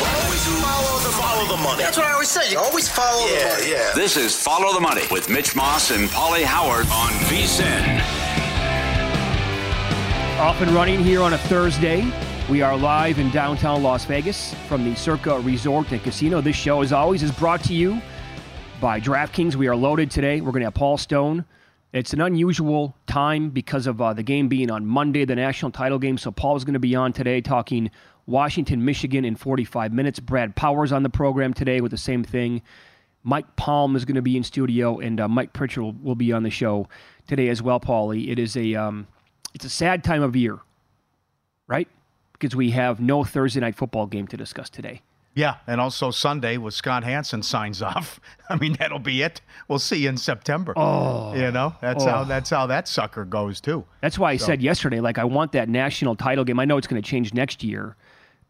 Always follow the, follow the money. That's what I always say. You always follow yeah, the money. Yeah. This is Follow the Money with Mitch Moss and Pauly Howard on VSIN. Off and running here on a Thursday. We are live in downtown Las Vegas from the Circa Resort and Casino. This show, as always, is brought to you by DraftKings. We are loaded today. We're going to have Paul Stone. It's an unusual time because of uh, the game being on Monday, the national title game. So Paul is going to be on today talking Washington, Michigan in 45 minutes. Brad Powers on the program today with the same thing. Mike Palm is going to be in studio, and uh, Mike Pritchard will, will, be on the show today as well. Pauly, it is a um, it's a sad time of year, right? Because we have no Thursday night football game to discuss today. Yeah, and also Sunday with Scott Hanson signs off. I mean, that'll be it. We'll see you in September. Oh, you know that's oh. how that's how that sucker goes too. That's why I so. said yesterday, like I want that national title game. I know it's going to change next year,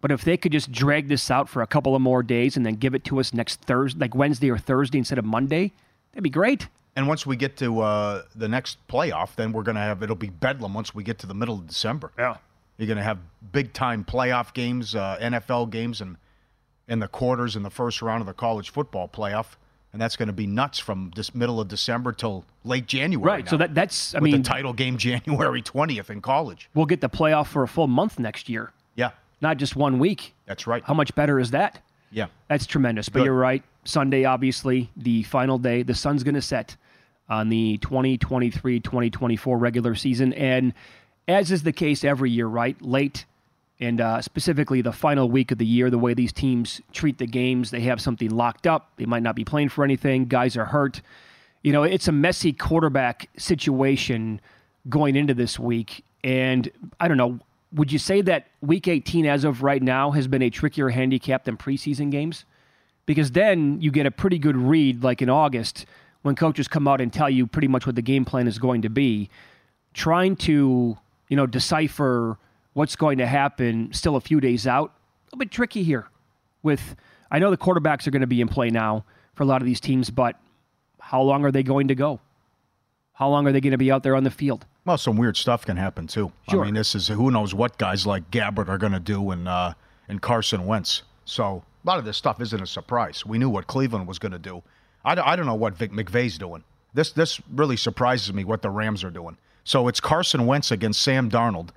but if they could just drag this out for a couple of more days and then give it to us next Thursday, like Wednesday or Thursday instead of Monday, that'd be great. And once we get to uh, the next playoff, then we're going to have it'll be bedlam once we get to the middle of December. Yeah, you're going to have big time playoff games, uh, NFL games, and in the quarters in the first round of the college football playoff. And that's going to be nuts from this middle of December till late January. Right. Now, so that that's I mean mean the title game January twentieth in college. We'll get the playoff for a full month next year. Not just one week. That's right. How much better is that? Yeah. That's tremendous. But Good. you're right. Sunday, obviously, the final day, the sun's going to set on the 2023 2024 regular season. And as is the case every year, right? Late and uh, specifically the final week of the year, the way these teams treat the games, they have something locked up. They might not be playing for anything. Guys are hurt. You know, it's a messy quarterback situation going into this week. And I don't know, would you say that week 18 as of right now has been a trickier handicap than preseason games? Because then you get a pretty good read, like in August, when coaches come out and tell you pretty much what the game plan is going to be. Trying to, you know, decipher what's going to happen still a few days out, a little bit tricky here. With I know the quarterbacks are going to be in play now for a lot of these teams, but how long are they going to go? How long are they going to be out there on the field? Well, some weird stuff can happen too. Sure. I mean, this is who knows what guys like Gabbert are going to do and uh, and Carson Wentz. So a lot of this stuff isn't a surprise. We knew what Cleveland was going to do. I, I don't know what Vic McVay's doing. This this really surprises me what the Rams are doing. So it's Carson Wentz against Sam Darnold,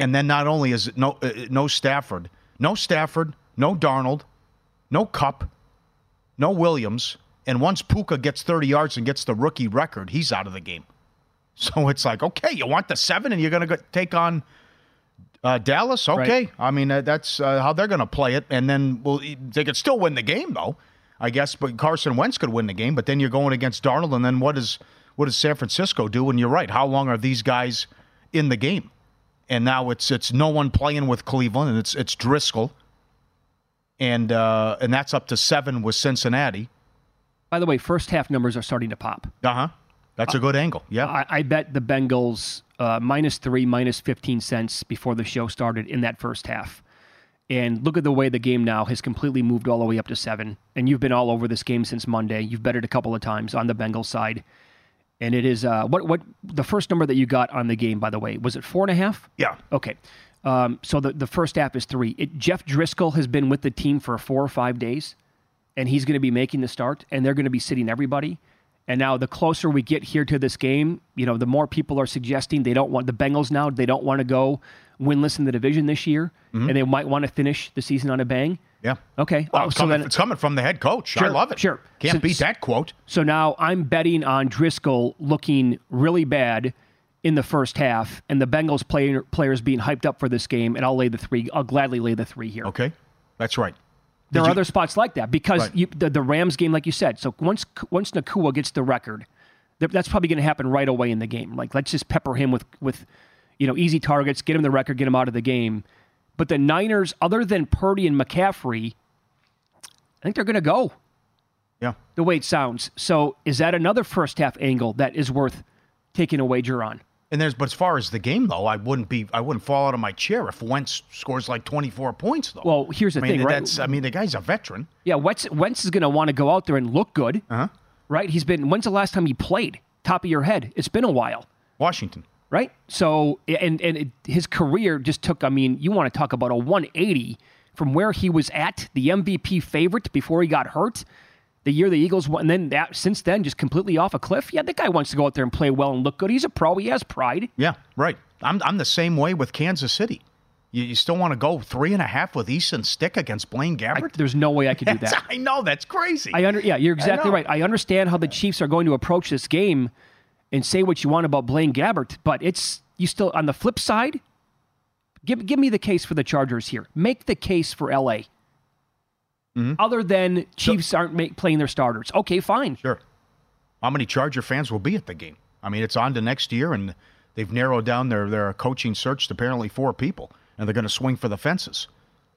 and then not only is it no uh, no Stafford, no Stafford, no Darnold, no Kupp, no Williams, and once Puka gets 30 yards and gets the rookie record, he's out of the game. So it's like, okay, you want the seven, and you're going to take on Uh, Dallas, okay. I mean, uh, that's uh, how they're going to play it, and then well, they could still win the game, though. I guess, but Carson Wentz could win the game. But then you're going against Darnold, and then what does what does San Francisco do? And you're right. How long are these guys in the game? And now it's it's no one playing with Cleveland, and it's it's Driskel, and uh, and that's up to seven with Cincinnati. By the way, first half numbers are starting to pop. Uh huh. That's a good angle. Yeah. I, I bet the Bengals uh, minus three, minus 15 cents before the show started in that first half. And look at the way the game now has completely moved all the way up to seven. And you've been all over this game since Monday. You've bet it a couple of times on the Bengals side. And it is uh, what what the first number that you got on the game, by the way, was it four and a half? Yeah. Okay. Um, so the, the first half is three. It, Jeff Driskel has been with the team for four or five days, and he's going to be making the start, and they're going to be sitting everybody. And now, the closer we get here to this game, you know, the more people are suggesting they don't want the Bengals now. They don't want to go winless in the division this year, mm-hmm. and they might want to finish the season on a bang. Yeah. Okay. Well, Oh, it's, so coming, then- it's coming from the head coach. I Sure, love it. sure. Can't So- beat that quote. So now I'm betting on Driskel looking really bad in the first half, and the Bengals player, players being hyped up for this game, and I'll lay the three. I'll gladly lay the three here. Okay. That's right. There Did are you- other spots like that because Right. you, the, the Rams game, like you said. So once once Nacua gets the record, that's probably going to happen right away in the game. Like let's just pepper him with with you know easy targets, get him the record, get him out of the game. But the Niners, other than Purdy and McCaffrey, I think they're going to go Yeah. the way it sounds. So is that another first half angle that is worth taking a wager on? And there's, but as far as the game though, I wouldn't be, I wouldn't fall out of my chair if Wentz scores like 24 points though. Well, here's the I mean, thing, right? I mean, the guy's a veteran. Yeah, Wentz, Wentz is going to want to go out there and look good, Uh huh. right? He's been. When's the last time he played? Top of your head, it's been a while. Washington. right? So, and and it, his career just took. I mean, you want to talk about a 180 from where he was at, the MVP favorite before he got hurt, the year the Eagles won, and then that since then just completely off a cliff. Yeah, that guy wants to go out there and play well and look good. He's a pro. He has pride. Yeah. Right. I'm, I'm the same way with Kansas City. You, you still want to go three and a half with Easton Stick against Blaine I, Gabbert? there's no way I could do That's- that. I know that's crazy. I under yeah, you're exactly know. right. I understand how the Chiefs are going to approach this game and say what you want about Blaine Gabbert, but it's you still on the flip side. Give give me the case for the Chargers here. Make the case for LA. Mm-hmm. Other than Chiefs aren't make, playing their starters. Okay, fine. Sure. How many Charger fans will be at the game? I mean, it's on to next year, and they've narrowed down their, their coaching search to apparently four people, and they're going to swing for the fences.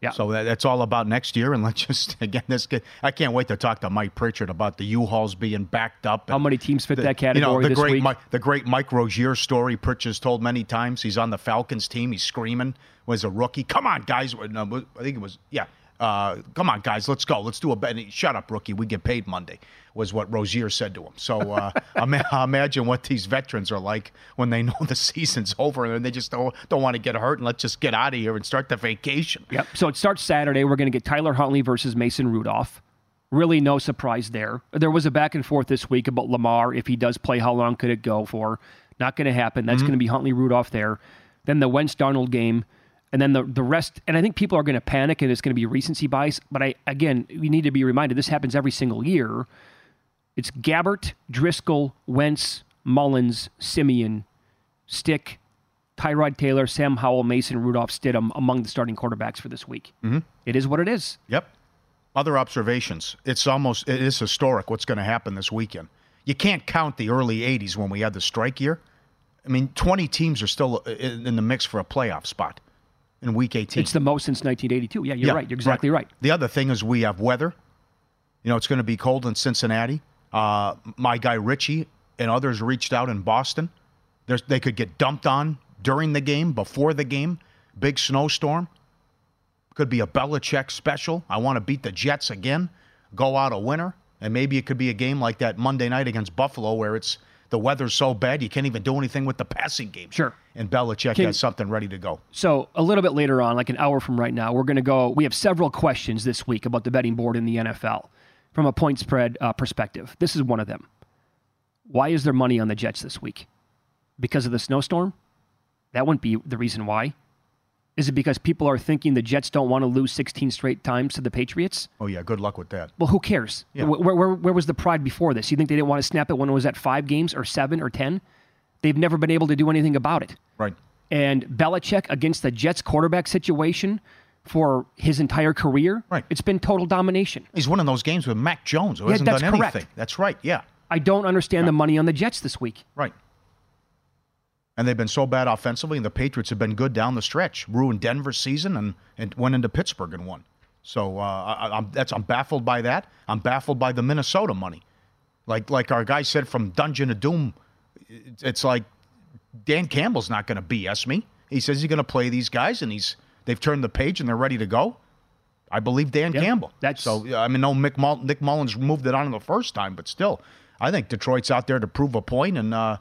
Yeah. So that, that's all about next year, and let's just again, this kid, I can't wait to talk to Mike Pritchard about the U-Hauls being backed up. How many teams fit the- that You know, the this great? Mike, the great Mike Rozier story. Pritchard's told many times. He's on the Falcons team. He's screaming. Was a rookie. Come on, guys. No, I think it was yeah. Uh, come on, guys, let's go. Let's do a bet. Shut up, rookie. We get paid Monday, was what Rozier said to him. So uh, imagine what these veterans are like when they know the season's over and they just don't, don't want to get hurt and let's just get out of here and start the vacation. Yep. So it starts Saturday. We're going to get Tyler Huntley versus Mason Rudolph. Really, no surprise there. There was a back and forth this week about Lamar. If he does play, how long could it go for? Not going to happen. That's going to be Huntley Rudolph there. Then the Wentz Darnold game, and then the the rest. And I think people are going to panic, and it's going to be recency bias. But I again, we need to be reminded this happens every single year. It's Gabbert, Driskel, Wentz, Mullens, Siemian, Stick, Tyrod Taylor, Sam Howell, Mason Rudolph, Stidham among the starting quarterbacks for this week. Mm-hmm. is what it is. Yep. Other observations. It's almost it is historic what's going to happen this weekend. You can't count the early 80s when we had the strike year. I mean, 20 teams are still in in the mix for a playoff spot in week 18. It's the most since 1982. Yeah, you're Yeah, right. You're exactly right. The other thing is we have weather. You know, it's going to be cold in Cincinnati. Uh, my guy Richie and others reached out in Boston. There's, they could get dumped on during the game, before the game. Big snowstorm. Could be a Belichick special. I want to beat the Jets again. Go out a winner. And maybe it could be a game like that Monday night against Buffalo where it's the weather's so bad you can't even do anything with the passing game. Sure. And Belichick Can- has something ready to go. So a little bit later on, like an hour from right now, we're going to go. We have several questions this week about the betting board in the NFL from a point spread uh, perspective. This is one of them. Why is there money on the Jets this week? Because of the snowstorm? That wouldn't be the reason why. Is it because people are thinking the Jets don't want to lose 16 straight times to the Patriots? Oh, yeah. Good luck with that. Well, who cares? Yeah. Where, where, where was the pride before this? You think they didn't want to snap it when it was at five games or seven or 10? They've never been able to do anything about it. Right. And Belichick against the Jets quarterback situation for his entire career, Right. it's been total domination. He's winning those games with Mac Jones, who Yeah, hasn't that's done correct. anything. That's right. Yeah. I don't understand the money on the Jets this week. Right. And they've been so bad offensively, and the Patriots have been good down the stretch. Ruined Denver's season and, and went into Pittsburgh and won. So uh, I, I'm that's I'm baffled by that. I'm baffled by the Minnesota money. Like like our guy said from Dungeon of Doom, it's- it's like Dan Campbell's not going to BS me. He says he's going to play these guys, and he's they've turned the page and they're ready to go. I believe Dan Yeah, Campbell. that's- so. I mean, no, Mick Mull- Nick Mullens moved it on the first time, but still, I think Detroit's out there to prove a point and uh,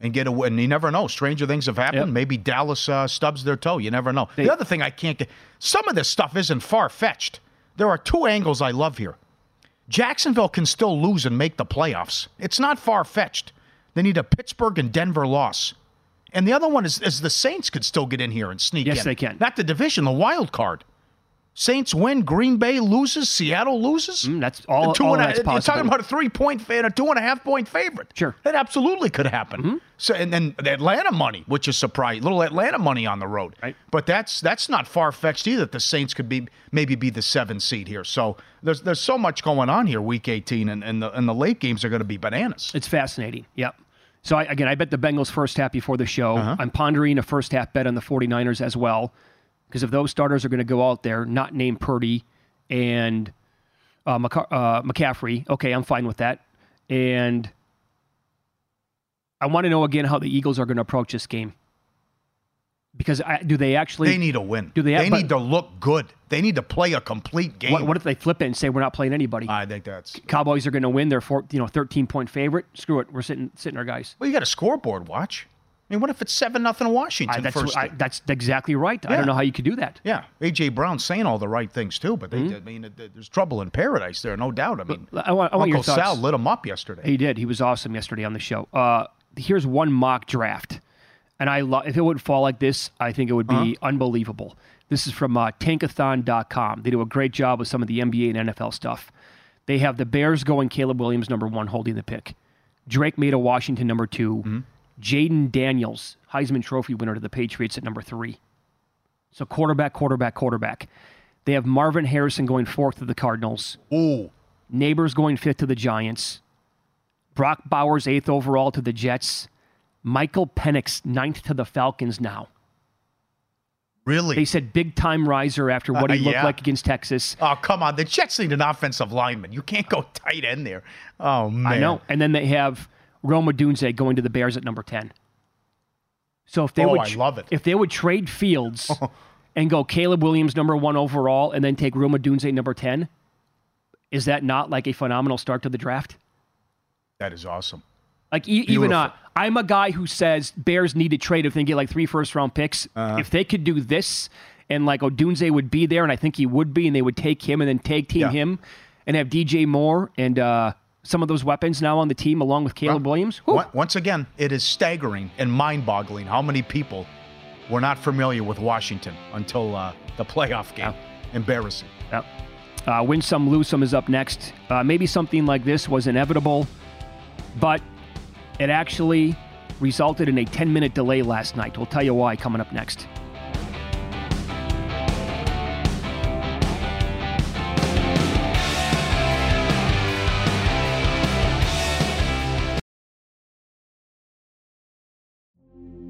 and get a win. You never know. Stranger things have happened. Yep. Maybe Dallas uh, stubs their toe. You never know. They- the other thing I can't get some of this stuff isn't far fetched. There are two angles I love here. Jacksonville can still lose and make the playoffs. It's not far fetched. They need a Pittsburgh and Denver loss. And the other one is, is the Saints could still get in here and sneak in. Yes, they can. Not the division, the wild card. Saints win, Green Bay loses, Seattle loses. Mm, that's all- two all and a- that's You're talking about a three point fan, a two and a half point favorite. Sure. That absolutely could happen. Mm-hmm. So and then the Atlanta money, which is surprising, little Atlanta money on the road. Right. But that's that's not far fetched either. That the Saints could be maybe be the seven seed here. So there's there's so much going on here, week 18, and, and the and the late games are going to be bananas. It's fascinating. Yep. So I, again, I bet the Bengals first half before the show. Uh-huh. I'm pondering a first half bet on the 49ers as well, because if those starters are going to go out there, not named Purdy and uh, McCa- uh, McCaffrey, okay, I'm fine with that. And I want to know again how the Eagles are going to approach this game. Because I, do they actually? They need a win. Do they They but- need to look good. They need to play a complete game. What, what if they flip it and say we're not playing anybody? I think that's Cowboys are going to win. They're four, you know, 13 point favorite. Screw it. We're sitting sitting our guys. well. You got a scoreboard watch. I mean, what if it's seven nothing Washington I, that's, first? I, that's exactly right. I don't know how you could do that. Yeah, AJ Brown's saying all the right things too, but they, I mean, there's trouble in paradise there, no doubt. I mean, Mm-hmm. I want- I want Uncle. Sal lit him up yesterday. He did. He was awesome yesterday on the show. Uh, here's one mock draft, and I love if it would fall like this, I think it would be Uh-huh. unbelievable. This is from uh, Tankathon.com. They do a great job with some of the NBA and NFL stuff. They have the Bears going Caleb Williams number one, holding the pick. Drake Maye a Washington number 2 Mm-hmm. Jayden Daniels, Heisman Trophy winner to the Patriots at number three. So quarterback, quarterback, quarterback. They have Marvin Harrison going fourth to the Cardinals. Ooh, Nabers going fifth to the Giants. Brock Bowers eighth overall to the Jets. Michael Penix ninth to the Falcons now. really? They said big time riser after what he Uh, looked yeah. like against Texas. oh, come on. The Jets need an offensive lineman. You can't go tight end there. Oh man, I know. And then they have Rome Odunze going to the Bears at number 10. So if they Oh, would I love it. if they would trade Fields and go Caleb Williams number 1 overall and then take Rome Odunze number 10, is that not like a phenomenal start to the draft? That is awesome. Like e- even uh, I'm a guy who says Bears need to trade if they get like three first round picks. Uh-huh. If they could do this, and like Odunze would be there, and I think he would be, and they would take him and then tag team Yeah. him, and have DJ Moore and uh, some of those weapons now on the team along with Caleb Williams. Whew. Once again, it is staggering and mind-boggling how many people were not familiar with Washington until uh, the playoff game. Embarrassing. Yep. Uh, win some, lose some is up next. Uh, maybe something like this was inevitable, but it actually resulted in a 10 minute delay last night. We'll tell you why coming up next.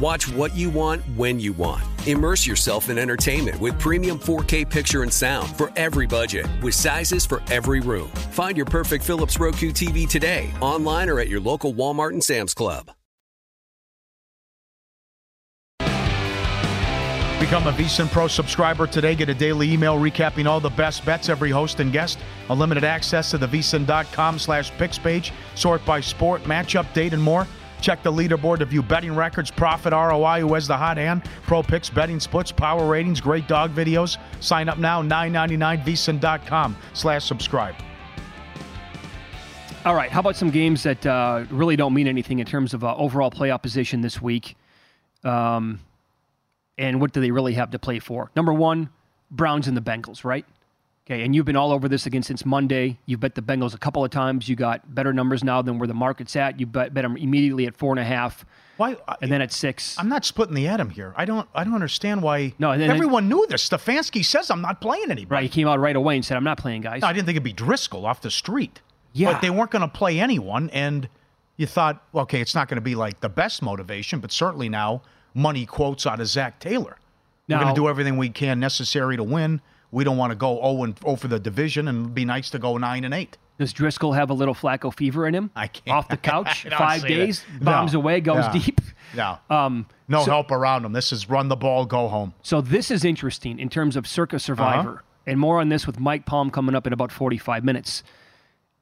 Watch what you want when you want. Immerse yourself in entertainment with premium 4K picture and sound for every budget, with sizes for every room. Find your perfect Philips Roku TV today, online or at your local Walmart and Sam's Club. Become a VSIN Pro subscriber today. Get a daily email recapping all the best bets, every host and guest. Unlimited access to the VSIN.com slash picks page. Sort by sport, matchup, date, and more. Check the leaderboard to view betting records, profit, ROI, who has the hot hand, pro picks, betting splits, power ratings, great dog videos. Sign up now, $9.99, VSIN.com slash subscribe. All right. How about some games that uh, really don't mean anything in terms of uh, overall playoff position this week? Um, and what do they really have to play for? Number one, Browns and the Bengals, right? Okay, and you've been all over this again since Monday. You bet the Bengals a couple of times. You got better numbers now than where the market's at. You bet, bet them immediately at four and a half. Why? And then at six. I'm not splitting the atom here. I don't. I don't understand why. No, then- everyone knew this. Stefanski says I'm not playing anybody. Right, he came out right away and said, "I'm not playing, guys." No, I didn't think it'd be Driskel off the street. Yeah. But they weren't going to play anyone, and you thought, okay, it's not going to be like the best motivation, but certainly now money quotes out of Zac Taylor. We're going to do everything we can necessary to win. We don't want to go 0 and 0 for the division, and it'd be nice to go 9 and 8. Does Driskel have a little Flacco fever in him? I can't Off the couch, five that. days, bombs No. away, goes No. deep. No, Um, no so- help around him. This is run the ball, go home. So this is interesting in terms of Circa Survivor, Uh-huh. and more on this with Mike Palm coming up in about 45 minutes.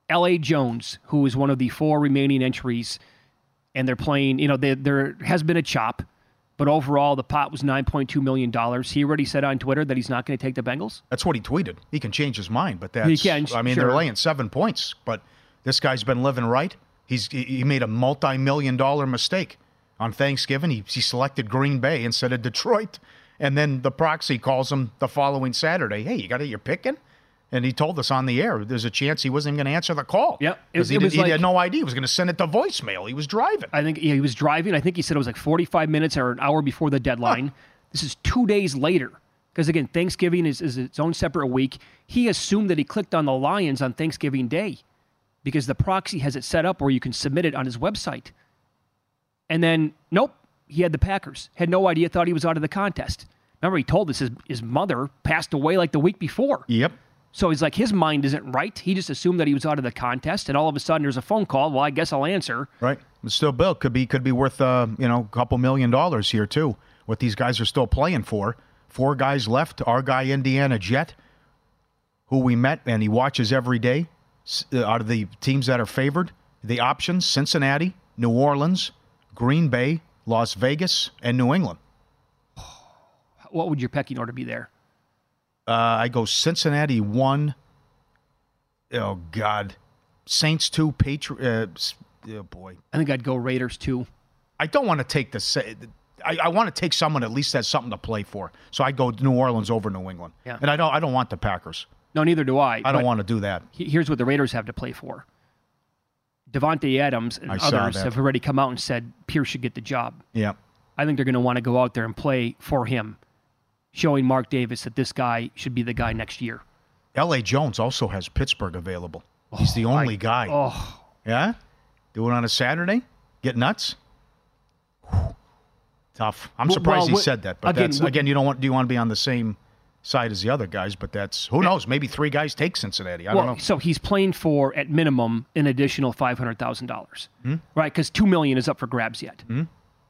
L.A. Jones, who is one of the four remaining entries, and they're playing. You know, they, there has been a chop, but overall the pot was 9.2 million dollars. He already said on Twitter that he's not going to take the Bengals. That's what he tweeted. He can change his mind, but that's. He can, I mean, sure. they're laying seven points, but this guy's been living right. He's he he made a multi-million dollar mistake on Thanksgiving. He he selected Green Bay instead of Detroit, and then the proxy calls him the following Saturday. Hey, you got it? You're picking. And he told us on the air there's a chance he wasn't even going to answer the call. Yep. Because he, it did- was he like- had no idea. He was going to send it to voicemail. He was driving. I think yeah, he was driving. I think he said it was like 45 minutes or an hour before the deadline. This is two days later. Because again, Thanksgiving is, is its own separate week. He assumed that he clicked on the Lions on Thanksgiving Day because the proxy has it set up where you can submit it on his website. And then, nope, he had the Packers. Had no idea, thought he was out of the contest. Remember, he told us his, his mother passed away like the week before. Yep. So he's like, his mind isn't right. He just assumed that he was out of the contest. And all of a sudden, there's a phone call. Well, I guess I'll answer. Right. But still, Bill could be could be worth uh, you know a couple million dollars here too. What these guys are still playing for. Four guys left. Our guy Indiana Jet, who we met and he watches every day. uh, Out of the teams that are favored, the options: Cincinnati, New Orleans, Green Bay, Las Vegas, and New England. What would your pecking order be there? Uh, I go Cincinnati one. Oh God, Saints two, Patri Uh, oh boy, I think I'd go Raiders too. I don't want to take the. I, I want to take someone at least has something to play for. So I go New Orleans over New England. Yeah. And I don't. I don't want the Packers. No, neither do I. I don't want to do that. Here's what the Raiders have to play for. Davante Adams and I others have already come out and said Pierce should get the job. Yeah. I think they're going to want to go out there and play for him, showing Mark Davis that this guy should be the guy next year. L.A. Jones also has Pittsburgh available. He's the only guy. Oh, Yeah. Do it on a Saturday. Get nuts. Tough. I'm surprised well, he said that, but again, that's again, you don't want. Do you want to be on the same side as the other guys? But that's who knows. Maybe three guys take Cincinnati. I well, don't know. so he's playing for at minimum an additional five hundred thousand dollars, Hmm? right? Because two million is up for grabs yet.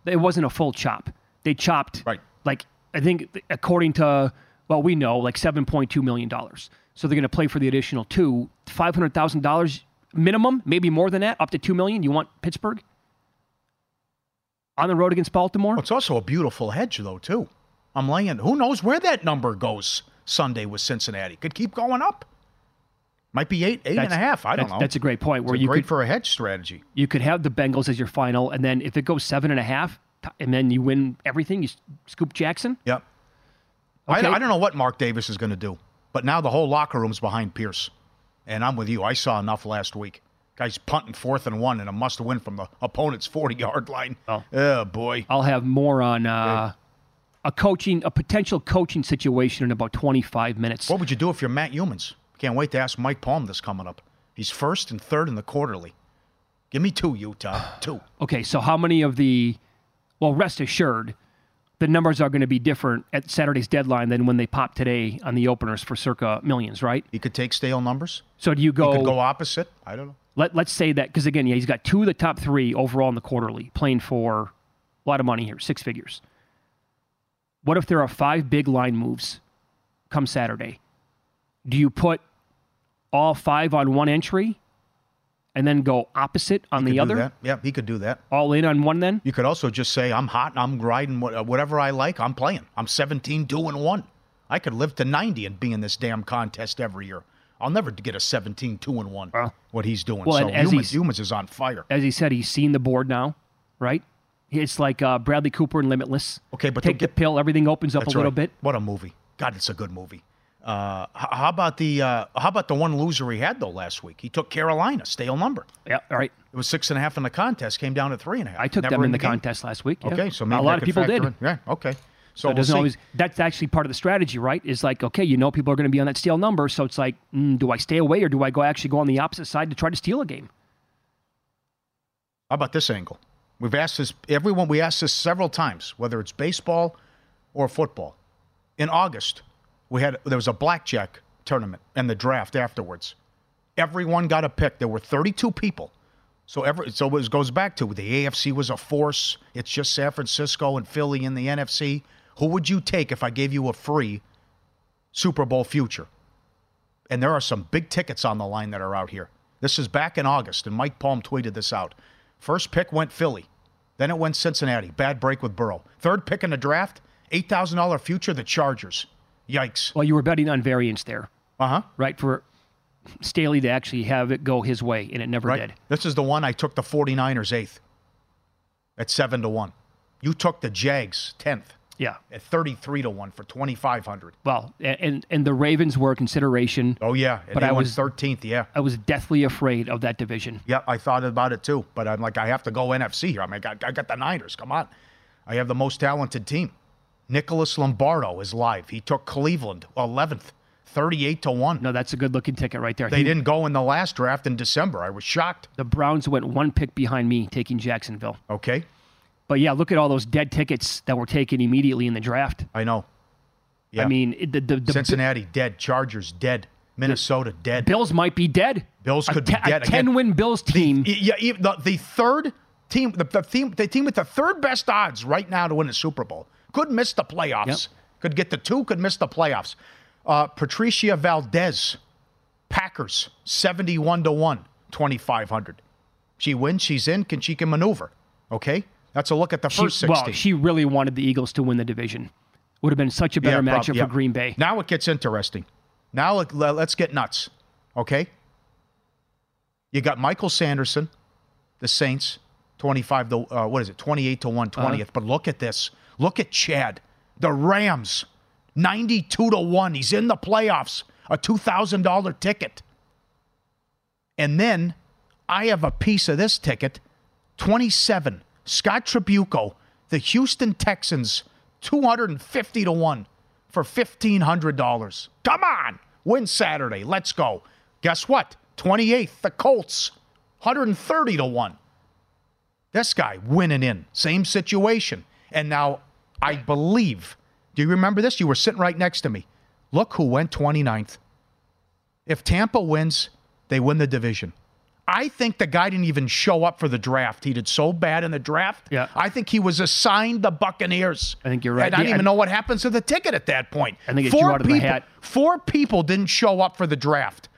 It wasn't a full chop. They chopped Right. like I think according to well we know like seven point two million dollars. So they're going to play for the additional two five hundred thousand dollars minimum, maybe more than that, up to two million. You want Pittsburgh on the road against Baltimore? Well, it's also a beautiful hedge, though, too. I'm laying. Who knows where that number goes Sunday with Cincinnati? Could keep going up. Might be eight, eight and a half. I don't that's- know. That's a great point. Where you great could for a hedge strategy. you could have the Bengals as your final, and then if it goes seven and a half, and then you win everything, you scoop Jackson. Yep. Okay. I, I don't know what Mark Davis is going to do, but now the whole locker room's behind Pierce. And I'm with you. I saw enough last week. Guys punting fourth and one and a must win from the opponent's 40 yard line. Oh. boy. I'll have more on uh, a coaching, a potential coaching situation in about 25 minutes. What would you do if you're Matt Youmans? Can't wait to ask Mike Palm this coming up. He's first and third in the quarterly. Give me two, Utah. Two. Okay, so how many of the, well, rest assured, the numbers are going to be different at Saturday's deadline than when they pop today on the openers for circa millions, right? He could take stale numbers. So do you He go, could go opposite. I don't know. let, let's say that, because again, yeah, he's got two of the top three overall in the quarterly, playing for a lot of money here, six figures. What if there are five big line moves come Saturday? Do you put all five on one entry and then go opposite on He the other? that. Yeah, he could do that. All in on one then? You could also just say, I'm hot, I'm riding uh, whatever I like, I'm playing. I'm 17, 2 and 1. I could live to 90 and be in this damn contest every year. I'll never get a 17, 2 and 1, Well- what he's doing. Well, so as Youmans, Youmans is on fire. As he said, he's seen the board now, right? It's like uh, Bradley Cooper and Limitless. Okay, but take don't the pill, everything opens up a little right. bit. What a movie. God, it's a good movie. Uh, how about the uh, how about the one loser he had though last week? He took Carolina, stale number. Yeah, all right. It was six and a half in the contest, came down to three and a half. I took Never them in the game. contest last week. yeah. Okay, so maybe a lot of people did. in. Yeah, okay. So, So we'll doesn't see. always. That's actually part of the strategy, right? Is like, okay, you know, people are going to be on that stale number, so it's like, mm, do I stay away or do I go actually go on the opposite side to try to steal a game? How about this angle? We've asked this everyone. We asked this several times, whether it's baseball or football. In August, we had there was a blackjack tournament and the draft afterwards. Everyone got a pick. There were 32 people. So every so it goes back to the AFC was a force. It's just San Francisco and Philly in the NFC. Who would you take if I gave you a free Super Bowl future? And there are some big tickets on the line that are out here. This is back in August, and Mike Palm tweeted this out. First pick went Philly. Then it went Cincinnati. Bad break with Burrow. Third pick in the draft, $8,000 future, the Chargers. Yikes. Well, you were betting on variance there, Uh huh. right? For Staley to actually have it go his way, and it never Right. did. This is the one I took the 49ers eighth at 7 to 1. You took the Jags 10th Yeah. at 33 to 1 for 2500 Well, and and the Ravens were a consideration. Oh, yeah. And But I was- 13th, yeah. I was deathly afraid of that division. Yeah, I thought about it too, but I'm like, I have to go NFC here. I mean, I got, I got the Niners. Come on, I have the most talented team. Nicholas Lombardo is live. He took Cleveland 11th, 38 to one. No, that's a good looking ticket right there. They He- didn't go in the last draft in December. I was shocked. The Browns went one pick behind me, taking Jacksonville. Okay, But yeah, look at all those dead tickets that were taken immediately in the draft. I know. Yeah, I mean, it- the, the, the Cincinnati dead, Chargers dead, Minnesota dead. Bills might be dead. Bills could be dead A again. ten-win Bills team. Y- Yeah, the, the third team, the, the team, the team with the third best odds right now to win the Super Bowl could miss the playoffs. Yep. Could get the two, could miss the playoffs. Uh, Patricia Valdez, Packers, seventy-one to one, twenty-five hundred. She wins, she's in. Can she can maneuver? Okay, that's a look at the She- first well, she really wanted the Eagles to win the division. Would have been such a better prob- matchup yeah. for Green Bay. Now it gets interesting. Now it- let's get nuts. Okay? You got Michael Sanderson, the Saints, 25 to, uh, what is it, 28 to 1, 20th. Uh-huh. But look at this. Look at Chad. The Rams, 92 to 1. He's in the playoffs, a $2,000 ticket. And then I have a piece of this ticket, 27. Scott Tribuco, the Houston Texans, 250 to 1 for $1,500. Come on. Win Saturday. Let's go. Guess what? 28th, the Colts, 130 to 1. This guy winning in. Same situation. And now I believe, do you remember this? You were sitting right next to me. Look who went 29th. If Tampa wins, they win the division. I think the guy didn't even show up for the draft. He did so bad in the draft. Yeah. I think he was assigned the Buccaneers. I think you're right. And I didn't Yeah, even know what happens to the ticket at that point. I think it drew out of the people. Four people didn't show up for the draft.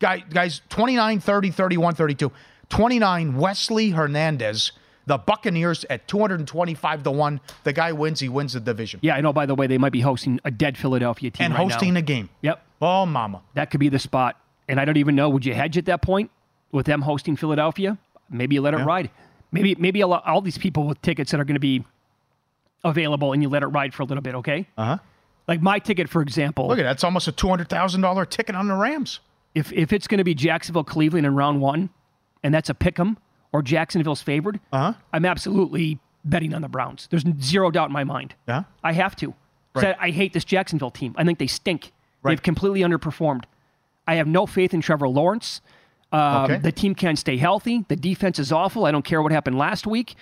Guy, guys, 29, 30, 31, 32. 29, Wesley Hernandez. The Buccaneers at 225 to 1. The guy wins, he wins the division. Yeah, I know. By the way, they might be hosting a dead Philadelphia team and right hosting now. a game. Yep, Oh, mama. that could be the spot. And I don't even know. Would you hedge at that point with them hosting Philadelphia? Maybe you let it Yeah. ride. Maybe maybe a lot, all these people with tickets that are going to be available, and you let it ride for a little bit. Okay. Uh huh. Like my ticket, for example. Look at that. That's almost a $200,000 ticket on the Rams. if if it's going to be Jacksonville Cleveland in round one, and that's a pick 'em or Jacksonville's favored, Uh huh. I'm absolutely betting on the Browns. There's zero doubt in my mind. Yeah. I have to. Right. I, I hate this Jacksonville team. I think they stink. Right. They've completely underperformed. I have no faith in Trevor Lawrence. Um, Okay. The team can't stay healthy. The defense is awful. I don't care what happened last week.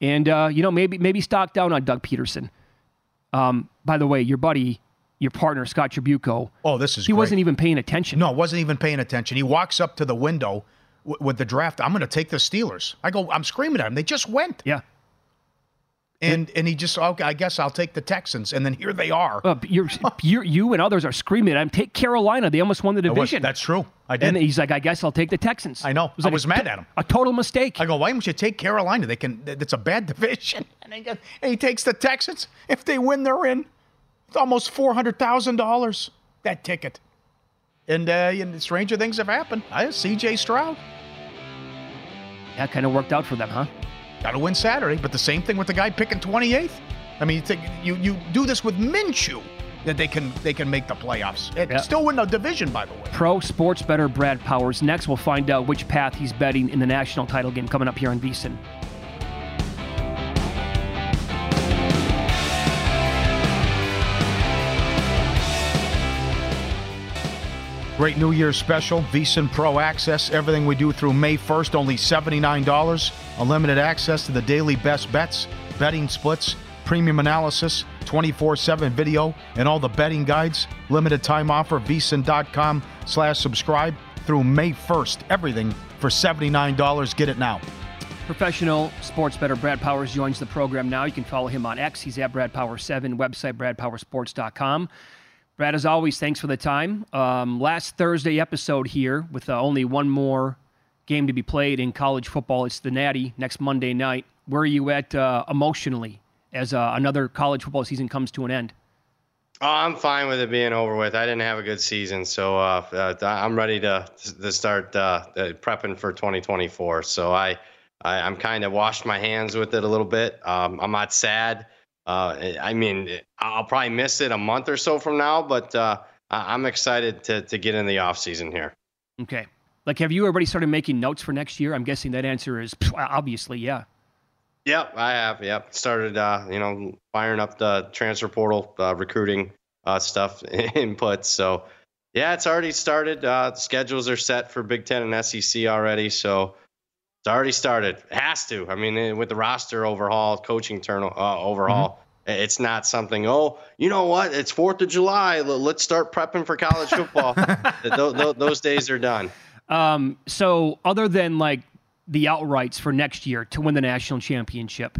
And uh, you know, maybe maybe stock down on Doug Pederson. Um, by the way, your buddy, your partner Scott Tribuco, Oh, this is he great. wasn't even paying attention. No, wasn't even paying attention. He walks up to the window with the draft. I'm going to take the Steelers. I go, I'm screaming at him. They just went. Yeah. And and he just, okay, I guess I'll take the Texans. And then here they are. Uh, you're, you're, you and others are screaming at him. Take Carolina. They almost won the I was- division. that's true. I did. and he's like, I guess I'll take the Texans. I know. It I was a, mad at him. A total mistake. I go, why don't you take Carolina? They can. It's a bad division. And, he, and he takes the Texans. If they win, they're in. It's almost four hundred thousand dollars that ticket. And uh, and stranger things have happened. I C.J. Stroud that kind of worked out for them, huh? got to win Saturday, but the same thing with the guy picking twenty eighth. I mean, you, think, you you do this with Minshew that they can they can make the playoffs. It Yeah. still win the division, by the way. Pro sports better Brad Powers. Next, we'll find out which path he's betting in the national title game coming up here on VSIN. Great New Year's special, VSiN Pro Access. Everything we do through May 1st, only $79. Unlimited access to the daily best bets, betting splits, premium analysis, 24 7 video, and all the betting guides. Limited time offer, VSiN.com slash subscribe through May 1st. Everything for $79. Get it now. Professional sports better Brad Powers joins the program now. You can follow him on X. He's at Brad Power 7, website bradpowersports.com. Brad, as always, thanks for the time. Um, last Thursday episode here with uh, only one more game to be played in college football. It's the Natty next Monday night. Where are you at uh, emotionally as uh, another college football season comes to an end? Oh, I'm fine with it being over with. I didn't have a good season, so uh, uh, I'm ready to to start prepping for 2024. So I, I I'm kind of washed my hands with it a little bit. Um, I'm not sad. Uh, I mean, I'll probably miss it a month or so from now, but uh, I'm excited to to get in the off season here. Okay. Like, have you already started making notes for next year? I'm guessing that answer is obviously, yeah. Yep, I have. Yep, started uh, you know firing up the transfer portal uh, recruiting uh, stuff inputs. So yeah, it's already started. Uh, schedules are set for Big Ten and SEC already, so it's already started. It has to. I mean, eh, with the roster overhaul, coaching turn uh, overhaul. It's not something. Oh, you know what? It's Fourth of July. Let's start prepping for college football. Th- th- th- those days are done. Um, so, other than like the outrights for next year to win the national championship,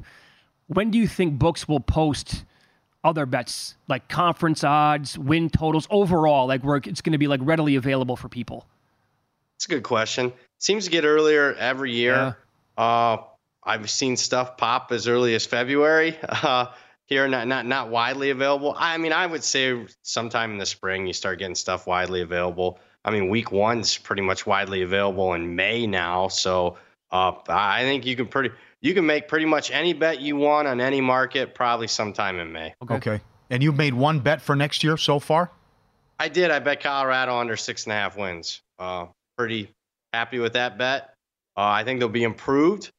when do you think books will post other bets like conference odds, win totals overall, like where it's going to be like readily available for people? It's a good question. Seems to get earlier every year. Uh, I've seen stuff pop as early as February. Uh, here, not not not widely available. I mean, I would say sometime in the spring you start getting stuff widely available. I mean, week one's pretty much widely available in May now, so uh, I think you can pretty you can make pretty much any bet you want on any market probably sometime in May. Okay. And you've made one bet for next year so far? I did. I bet Colorado under six and a half wins. Uh, pretty happy with that bet. Uh, I think they'll be improved,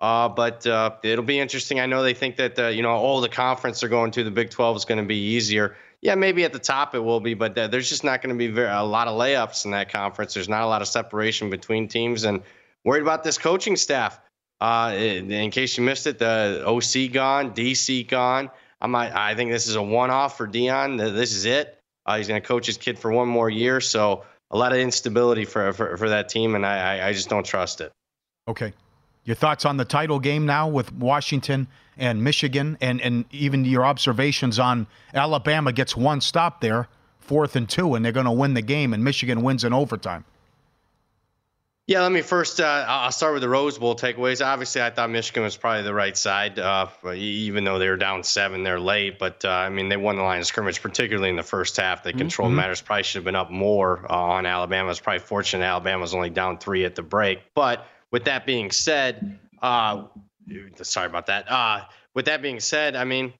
uh, but uh, it'll be interesting. I know they think that uh, you know, oh, the conference they're going to, the Big 12 is going to be easier. Yeah, maybe at the top it will be, but there's just not going to be very, a lot of layups in that conference. There's not a lot of separation between teams, and worried about this coaching staff. Uh, in, in case you missed it, the OC gone, DC gone. I'm, I, I think this is a one-off for Deion. This is it. Uh, he's going to coach his kid for one more year. So a lot of instability for for, for that team, and I, I just don't trust it. Okay. Your thoughts on the title game now with Washington and Michigan, and, and even your observations on Alabama gets one stop there, fourth and two, and they're going to win the game, and Michigan wins in overtime. Yeah, let me first. Uh, I'll start with the Rose Bowl takeaways. Obviously, I thought Michigan was probably the right side, uh, even though they were down seven, they're late. But uh, I mean, they won the line of scrimmage, particularly in the first half. They mm-hmm. controlled mm-hmm. matters. Probably should have been up more uh, on Alabama. It's probably fortunate Alabama was only down three at the break. But with that being said, uh, sorry about that. Uh, with that being said, I mean,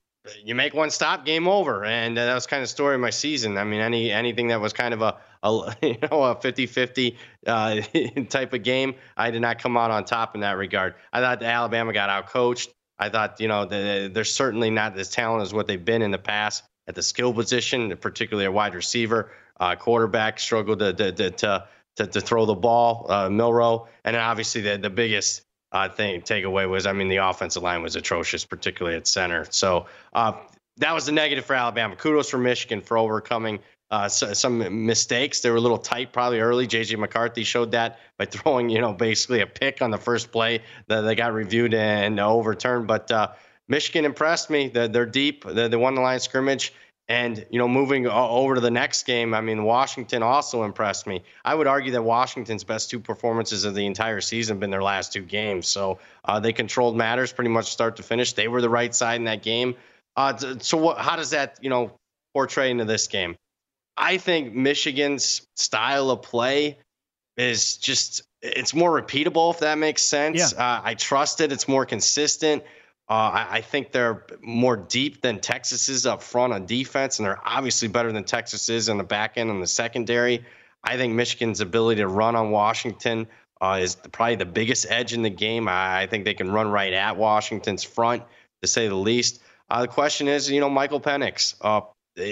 you make one stop, game over, and that was kind of story of my season. I mean, any anything that was kind of a, a you know a 50-50 uh, type of game, I did not come out on top in that regard. I thought Alabama got out coached. I thought you know they're certainly not as talented as what they've been in the past at the skill position, particularly a wide receiver. Uh, quarterback struggled to to, to to, to throw the ball, uh, Milroe, and obviously the the biggest uh, thing takeaway was, I mean, the offensive line was atrocious, particularly at center. So uh, that was the negative for Alabama. Kudos for Michigan for overcoming uh, so, some mistakes. They were a little tight probably early. JJ McCarthy showed that by throwing, you know, basically a pick on the first play that they got reviewed and overturned. But uh, Michigan impressed me. They're, they're deep. They're, they won the line scrimmage. And, you know, moving over to the next game, I mean, Washington also impressed me. I would argue that Washington's best two performances of the entire season have been their last two games. So uh, they controlled matters pretty much start to finish. They were the right side in that game. Uh, so what, how does that, you know, portray into this game? I think Michigan's style of play is just, it's more repeatable, if that makes sense. Yeah. Uh, I trust it. It's more consistent. Uh, I, I, think they're more deep than Texas is up front on defense, and they're obviously better than Texas is in the back end and the secondary. I think Michigan's ability to run on Washington uh, is probably the biggest edge in the game. I, I, think they can run right at Washington's front, to say the least. Uh, the question is, you know, Michael Penix. Uh,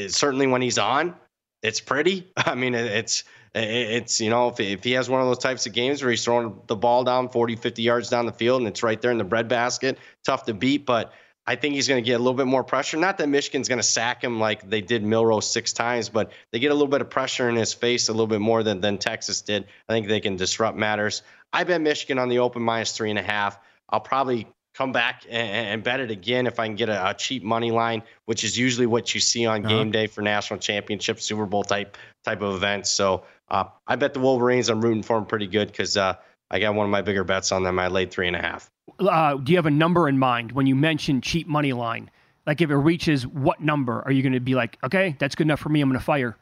certainly when he's on, it's pretty. I mean, it's it's, you know, if, if he has one of those types of games where he's throwing the ball down 40, 50 yards down the field and it's right there in the breadbasket, tough to beat. But I think he's going to get a little bit more pressure. Not that Michigan's going to sack him like they did Milroe six times, but they get a little bit of pressure in his face a little bit more than, than Texas did. I think they can disrupt matters. I bet Michigan on the open minus three and a half. I'll probably come back and, bet it again if I can get a, a, cheap money line, which is usually what you see on uh-huh. game day for national championship, Super Bowl type type of events. So uh, I bet the Wolverines. I'm rooting for them pretty good because uh, I got one of my bigger bets on them. I laid three and a half. Uh, do you have a number in mind when you mention cheap money line? Like if it reaches what number, are you going to be like, okay, that's good enough for me. I'm going to fire.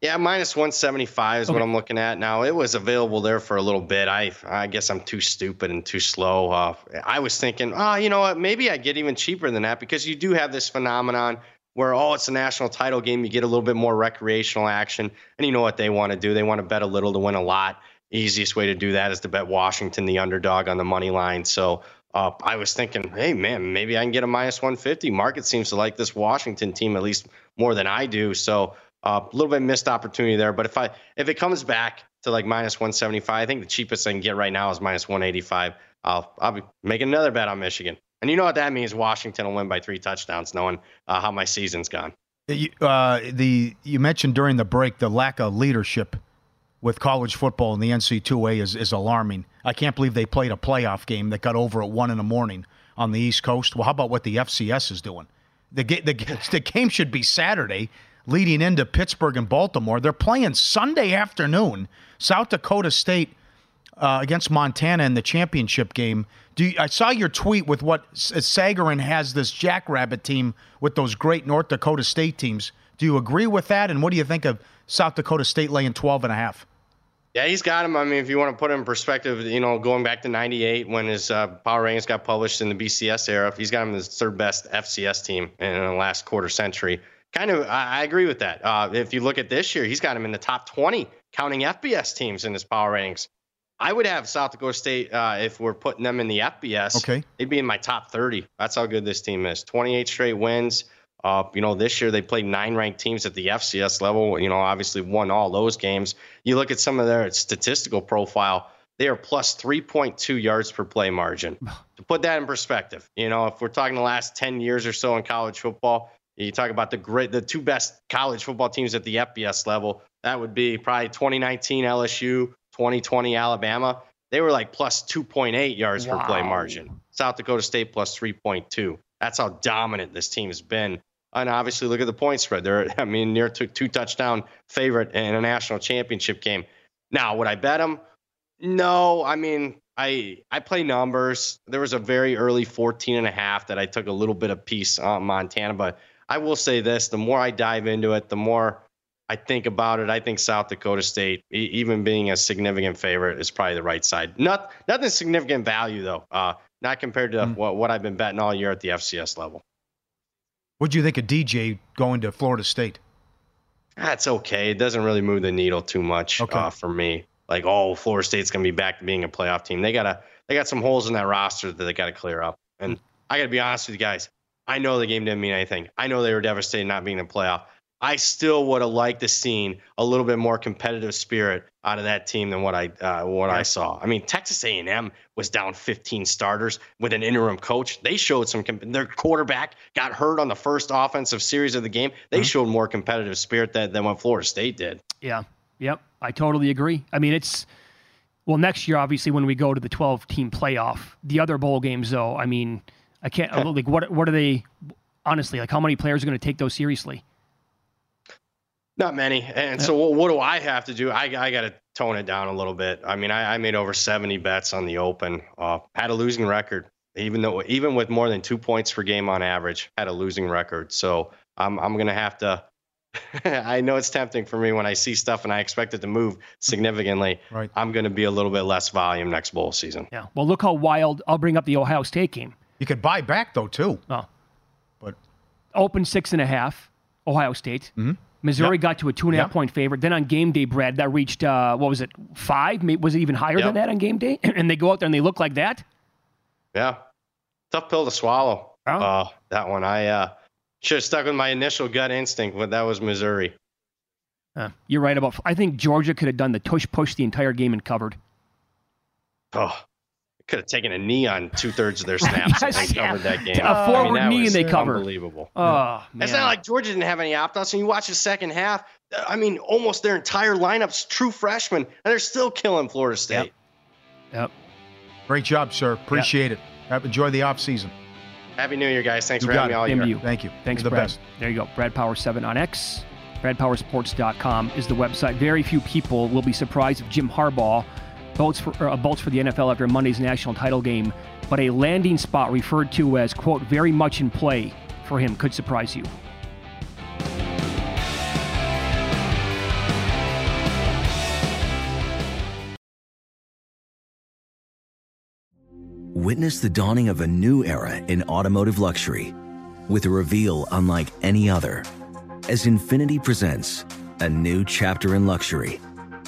Yeah, minus 175 is okay. what I'm looking at now. It was available there for a little bit. I I guess I'm too stupid and too slow. Uh, I was thinking, oh, you know what? Maybe I get even cheaper than that because you do have this phenomenon where oh it's a national title game you get a little bit more recreational action and you know what they want to do they want to bet a little to win a lot easiest way to do that is to bet washington the underdog on the money line so uh, i was thinking hey man maybe i can get a minus 150 market seems to like this washington team at least more than i do so uh, a little bit missed opportunity there but if i if it comes back to like minus 175 i think the cheapest i can get right now is minus 185 i'll i'll be making another bet on michigan and you know what that means? Washington will win by three touchdowns, knowing uh, how my season's gone. You, uh, the you mentioned during the break the lack of leadership with college football in the NC2A is, is alarming. I can't believe they played a playoff game that got over at one in the morning on the East Coast. Well, how about what the FCS is doing? The the the game should be Saturday, leading into Pittsburgh and Baltimore. They're playing Sunday afternoon. South Dakota State uh, against Montana in the championship game. Do you, I saw your tweet with what Sagarin has this Jackrabbit team with those great North Dakota State teams. Do you agree with that? And what do you think of South Dakota State laying 12 and a half? Yeah, he's got him. I mean, if you want to put it in perspective, you know, going back to 98 when his uh, power rankings got published in the BCS era, he's got him as third best FCS team in the last quarter century. Kind of, I, agree with that. Uh, if you look at this year, he's got him in the top 20, counting FBS teams in his power rankings. I would have South Dakota State uh, if we're putting them in the FBS. Okay, they'd be in my top 30. That's how good this team is. 28 straight wins. Uh, you know, this year they played nine ranked teams at the FCS level. You know, obviously won all those games. You look at some of their statistical profile. they are plus 3.2 yards per play margin. to put that in perspective, you know, if we're talking the last 10 years or so in college football, you talk about the great, the two best college football teams at the FBS level. That would be probably 2019 LSU, 2020 Alabama. They were like plus 2.8 yards wow. per play margin. South Dakota State plus 3.2. That's how dominant this team has been. And obviously, look at the point spread. They're, I mean, near two, two touchdown favorite in a national championship game. Now, would I bet them? No. I mean, I I play numbers. There was a very early 14 and a half that I took a little bit of piece on Montana, but I will say this: the more I dive into it, the more I think about it. I think South Dakota State, even being a significant favorite, is probably the right side. Not nothing significant value though. Uh, not compared to mm. what, what I've been betting all year at the FCS level. What do you think of DJ going to Florida State? That's okay. It doesn't really move the needle too much okay. uh, for me. Like, oh, Florida State's gonna be back to being a playoff team. They gotta they got some holes in that roster that they gotta clear up. And mm. I gotta be honest with you guys. I know the game didn't mean anything. I know they were devastated not being in the playoff. I still would have liked to seen a little bit more competitive spirit out of that team than what I uh, what. I saw. I mean, Texas A&M was down 15 starters with an interim coach. They showed some. Their quarterback got hurt on the first offensive series of the game. They mm-hmm. showed more competitive spirit than, than what Florida State did. Yeah. Yep. I totally agree. I mean, it's well next year, obviously, when we go to the 12 team playoff. The other bowl games, though, I mean, I can't like what what are they? Honestly, like how many players are going to take those seriously? Not many. And so what, what, do I have to do? I, I got to tone it down a little bit. I mean, I, I made over 70 bets on the open, uh, had a losing record, even though, even with more than two points per game on average, had a losing record. So I'm, I'm going to have to, I know it's tempting for me when I see stuff and I expect it to move significantly. Right. I'm going to be a little bit less volume next bowl season. Yeah. Well, look how wild. I'll bring up the Ohio State game. You could buy back though too. Oh. But open six and a half, Ohio State. Mm-hmm. Missouri yep. got to a two and a half yep. point favorite. Then on game day, Brad, that reached uh, what was it, five? Was it even higher yep. than that on game day? and they go out there and they look like that. Yeah, tough pill to swallow. Oh. Uh, that one, I uh, should have stuck with my initial gut instinct, but that was Missouri. Uh, you're right about. I think Georgia could have done the tush push the entire game and covered. Oh, could have taken a knee on two thirds of their snaps yes, and yeah. covered that game. A oh, forward I mean, knee and they covered. Unbelievable. Oh, man. It's not like Georgia didn't have any opt outs. And you watch the second half, I mean, almost their entire lineup's true freshmen, and they're still killing Florida State. Yep. yep. Great job, sir. Appreciate yep. it. Enjoy the off season. Happy New Year, guys. Thanks you for having it. me all Same year. You. Thank you. Thanks, You're the Brad. best. There you go. Brad Powers 7 on X. BradPowersSports.com is the website. Very few people will be surprised if Jim Harbaugh – votes for, uh, for the NFL after Monday's national title game, but a landing spot referred to as, quote, very much in play for him could surprise you. Witness the dawning of a new era in automotive luxury with a reveal unlike any other as Infiniti presents a new chapter in luxury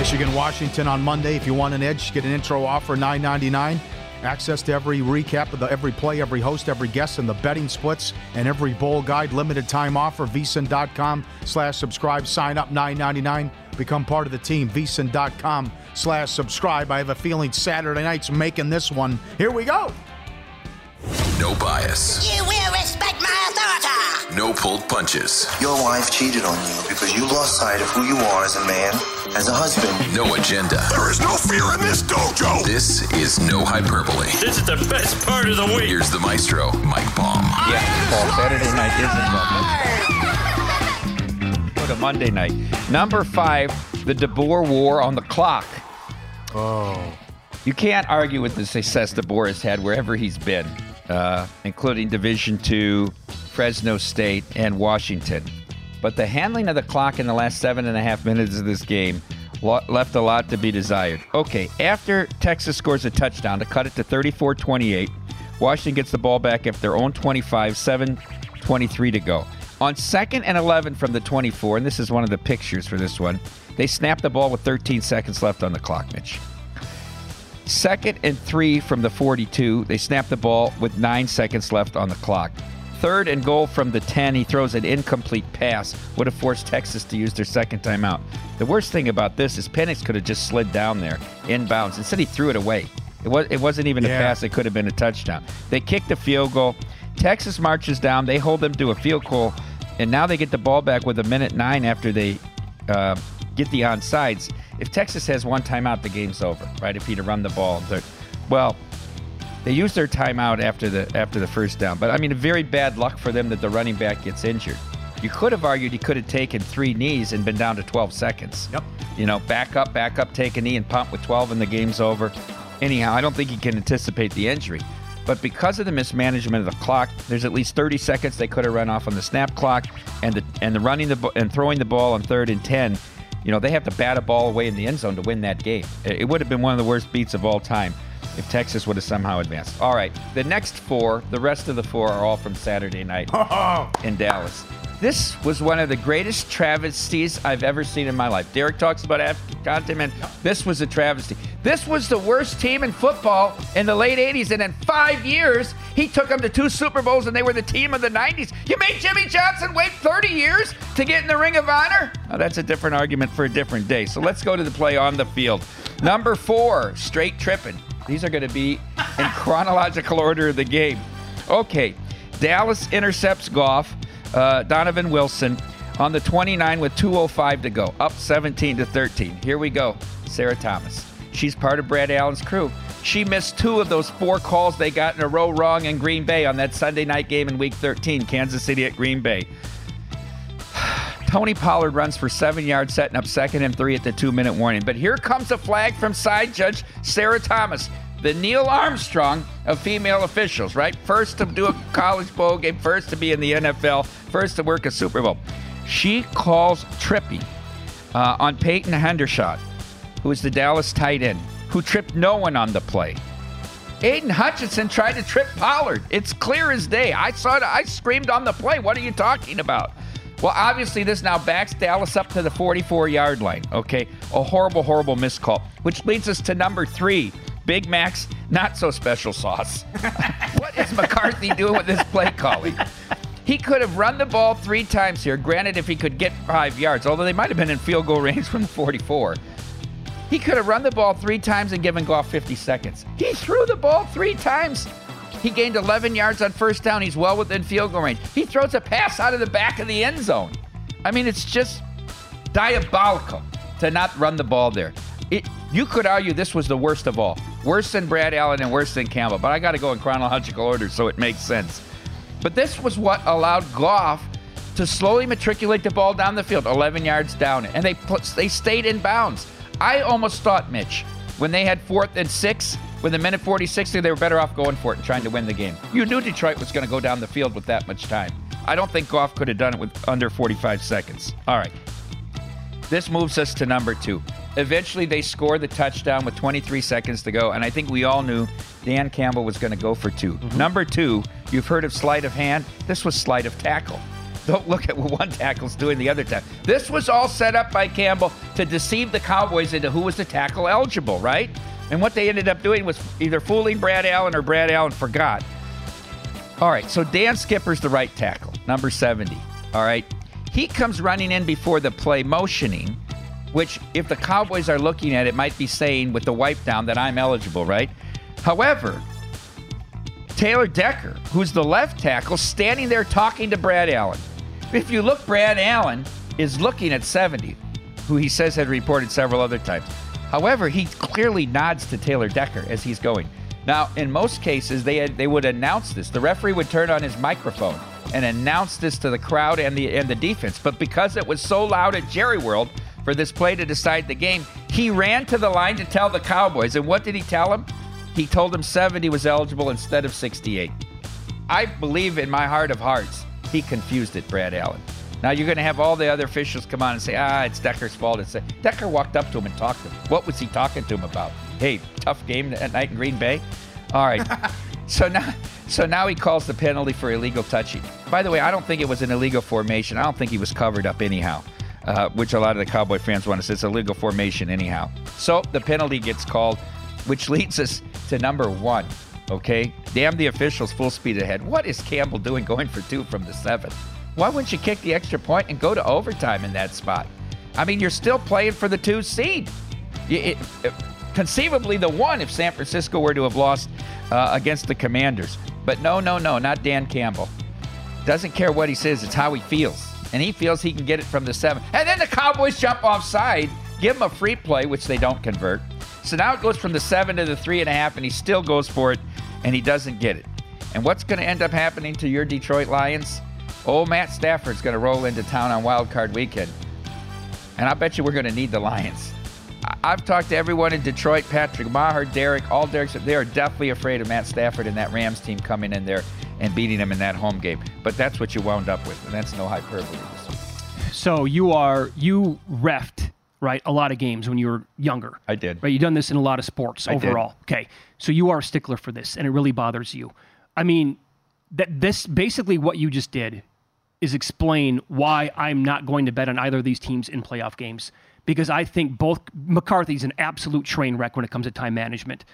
Michigan, Washington on Monday. If you want an edge, get an intro offer nine ninety nine. Access to every recap of the every play, every host, every guest, and the betting splits, and every bowl guide. Limited time offer. VSiN.com slash subscribe. Sign up nine ninety nine. Become part of the team. VSiN.com slash subscribe. I have a feeling Saturday night's making this one. Here we go. No bias. You will respect my authority. No pulled punches. Your wife cheated on you because you lost sight of who you are as a man, as a husband. No agenda. There is no fear in this dojo. This is no hyperbole. This is the best part of the week. Here's the maestro, Mike Palm. Yeah, Paul, Saturday night isn't Go to Monday night. Number five, the DeBoer War on the clock. Oh. You can't argue with the success DeBoer has had wherever he's been, uh, including Division Two, Fresno State, and Washington. But the handling of the clock in the last seven and a half minutes of this game left a lot to be desired. Okay, after Texas scores a touchdown to cut it to 34 28, Washington gets the ball back at their own 25, 7 23 to go. On second and 11 from the 24, and this is one of the pictures for this one, they snap the ball with 13 seconds left on the clock, Mitch. Second and three from the 42. They snap the ball with nine seconds left on the clock. Third and goal from the 10. He throws an incomplete pass. Would have forced Texas to use their second timeout. The worst thing about this is Penix could have just slid down there inbounds. Instead, he threw it away. It, was, it wasn't even Yeah. a pass. It could have been a touchdown. They kick the field goal. Texas marches down. They hold them to a field goal. And now they get the ball back with a minute nine after they uh, get the onsides. If Texas has one timeout, the game's over, right? If he'd have run the ball, well, they used their timeout after the after the first down. But I mean, very bad luck for them that the running back gets injured. You could have argued he could have taken three knees and been down to 12 seconds. Yep. You know, back up, back up, take a knee and pump with 12 and the game's over. Anyhow, I don't think he can anticipate the injury. But because of the mismanagement of the clock, there's at least 30 seconds they could have run off on the snap clock, and the and the running the and throwing the ball on third and 10. You know, they have to bat a ball away in the end zone to win that game. It would have been one of the worst beats of all time if Texas would have somehow advanced. All right, the next four, the rest of the four are all from Saturday night oh. in Dallas. This was one of the greatest travesties I've ever seen in my life. Derek talks about African continent. This was a travesty. This was the worst team in football in the late 80s, and in five years, he took them to two Super Bowls, and they were the team of the 90s. You made Jimmy Johnson wait 30 years to get in the Ring of Honor? Now, that's a different argument for a different day. So let's go to the play on the field. Number four, straight tripping. These are going to be in chronological order of the game. Okay, Dallas intercepts Goff, uh, Donovan Wilson on the 29 with 2:05 to go, up 17 to 13. Here we go, Sarah Thomas. She's part of Brad Allen's crew. She missed two of those four calls they got in a row wrong in Green Bay on that Sunday night game in Week 13, Kansas City at Green Bay. Tony Pollard runs for seven yards, setting up second and three at the two minute warning. But here comes a flag from side judge Sarah Thomas, the Neil Armstrong of female officials, right? First to do a college bowl game, first to be in the NFL, first to work a Super Bowl. She calls tripping uh, on Peyton Hendershot, who is the Dallas tight end, who tripped no one on the play. Aidan Hutchinson tried to trip Pollard. It's clear as day. I saw it. I screamed on the play. What are you talking about? Well, obviously, this now backs Dallas up to the 44 yard line. Okay. A horrible, horrible miscall, which leads us to number three Big Mac's not so special sauce. what is McCarthy doing with this play calling? He could have run the ball three times here. Granted, if he could get five yards, although they might have been in field goal range from the 44. He could have run the ball three times and given Goff 50 seconds. He threw the ball three times. He gained 11 yards on first down. He's well within field goal range. He throws a pass out of the back of the end zone. I mean, it's just diabolical to not run the ball there. It, you could argue this was the worst of all. Worse than Brad Allen and worse than Campbell, but I got to go in chronological order so it makes sense. But this was what allowed Goff to slowly matriculate the ball down the field, 11 yards down, and they they stayed in bounds. I almost thought, Mitch, when they had fourth and six, with a minute 46, they were better off going for it and trying to win the game. You knew Detroit was going to go down the field with that much time. I don't think Goff could have done it with under 45 seconds. All right. This moves us to number two. Eventually, they score the touchdown with 23 seconds to go, and I think we all knew Dan Campbell was going to go for 2 mm-hmm. Number two, you've heard of sleight of hand. This was sleight of tackle. Don't look at what one tackle's doing the other tackle. This was all set up by Campbell to deceive the Cowboys into who was the tackle eligible, right? And what they ended up doing was either fooling Brad Allen or Brad Allen forgot. All right, so Dan Skipper's the right tackle, number 70. All right. He comes running in before the play, motioning, which, if the Cowboys are looking at it, might be saying with the wipe down that I'm eligible, right? However, Taylor Decker, who's the left tackle, standing there talking to Brad Allen. If you look, Brad Allen is looking at 70, who he says had reported several other times. However, he clearly nods to Taylor Decker as he's going. Now, in most cases, they had, they would announce this. The referee would turn on his microphone and announce this to the crowd and the and the defense. But because it was so loud at Jerry World for this play to decide the game, he ran to the line to tell the Cowboys. And what did he tell them? He told them 70 was eligible instead of 68. I believe in my heart of hearts, he confused it, Brad Allen. Now you're going to have all the other officials come on and say, ah, it's Decker's fault. It's Decker walked up to him and talked to him. What was he talking to him about? Hey, tough game at night in Green Bay. All right. so now, so now he calls the penalty for illegal touching. By the way, I don't think it was an illegal formation. I don't think he was covered up anyhow, uh, which a lot of the Cowboy fans want to say it's a legal formation anyhow. So the penalty gets called, which leads us to number one. Okay, damn the officials, full speed ahead. What is Campbell doing going for two from the seven? Why wouldn't you kick the extra point and go to overtime in that spot? I mean, you're still playing for the two seed. It, it, conceivably, the one if San Francisco were to have lost uh, against the Commanders. But no, no, no, not Dan Campbell. Doesn't care what he says, it's how he feels. And he feels he can get it from the seven. And then the Cowboys jump offside, give him a free play, which they don't convert. So now it goes from the seven to the three and a half, and he still goes for it, and he doesn't get it. And what's going to end up happening to your Detroit Lions? Old Matt Stafford's going to roll into town on Wild Card Weekend. And I bet you we're going to need the Lions. I've talked to everyone in Detroit, Patrick Maher, Derek, all Derek's. They are definitely afraid of Matt Stafford and that Rams team coming in there and beating them in that home game. But that's what you wound up with, and that's no hyperbole. So you are you refed right a lot of games when you were younger. I did. Right, you've done this in a lot of sports I did. overall. Okay, so you are a stickler for this, and it really bothers you. I mean, that this basically what you just did is explain why I'm not going to bet on either of these teams in playoff games because I think both McCarthy's an absolute train wreck when it comes to time management.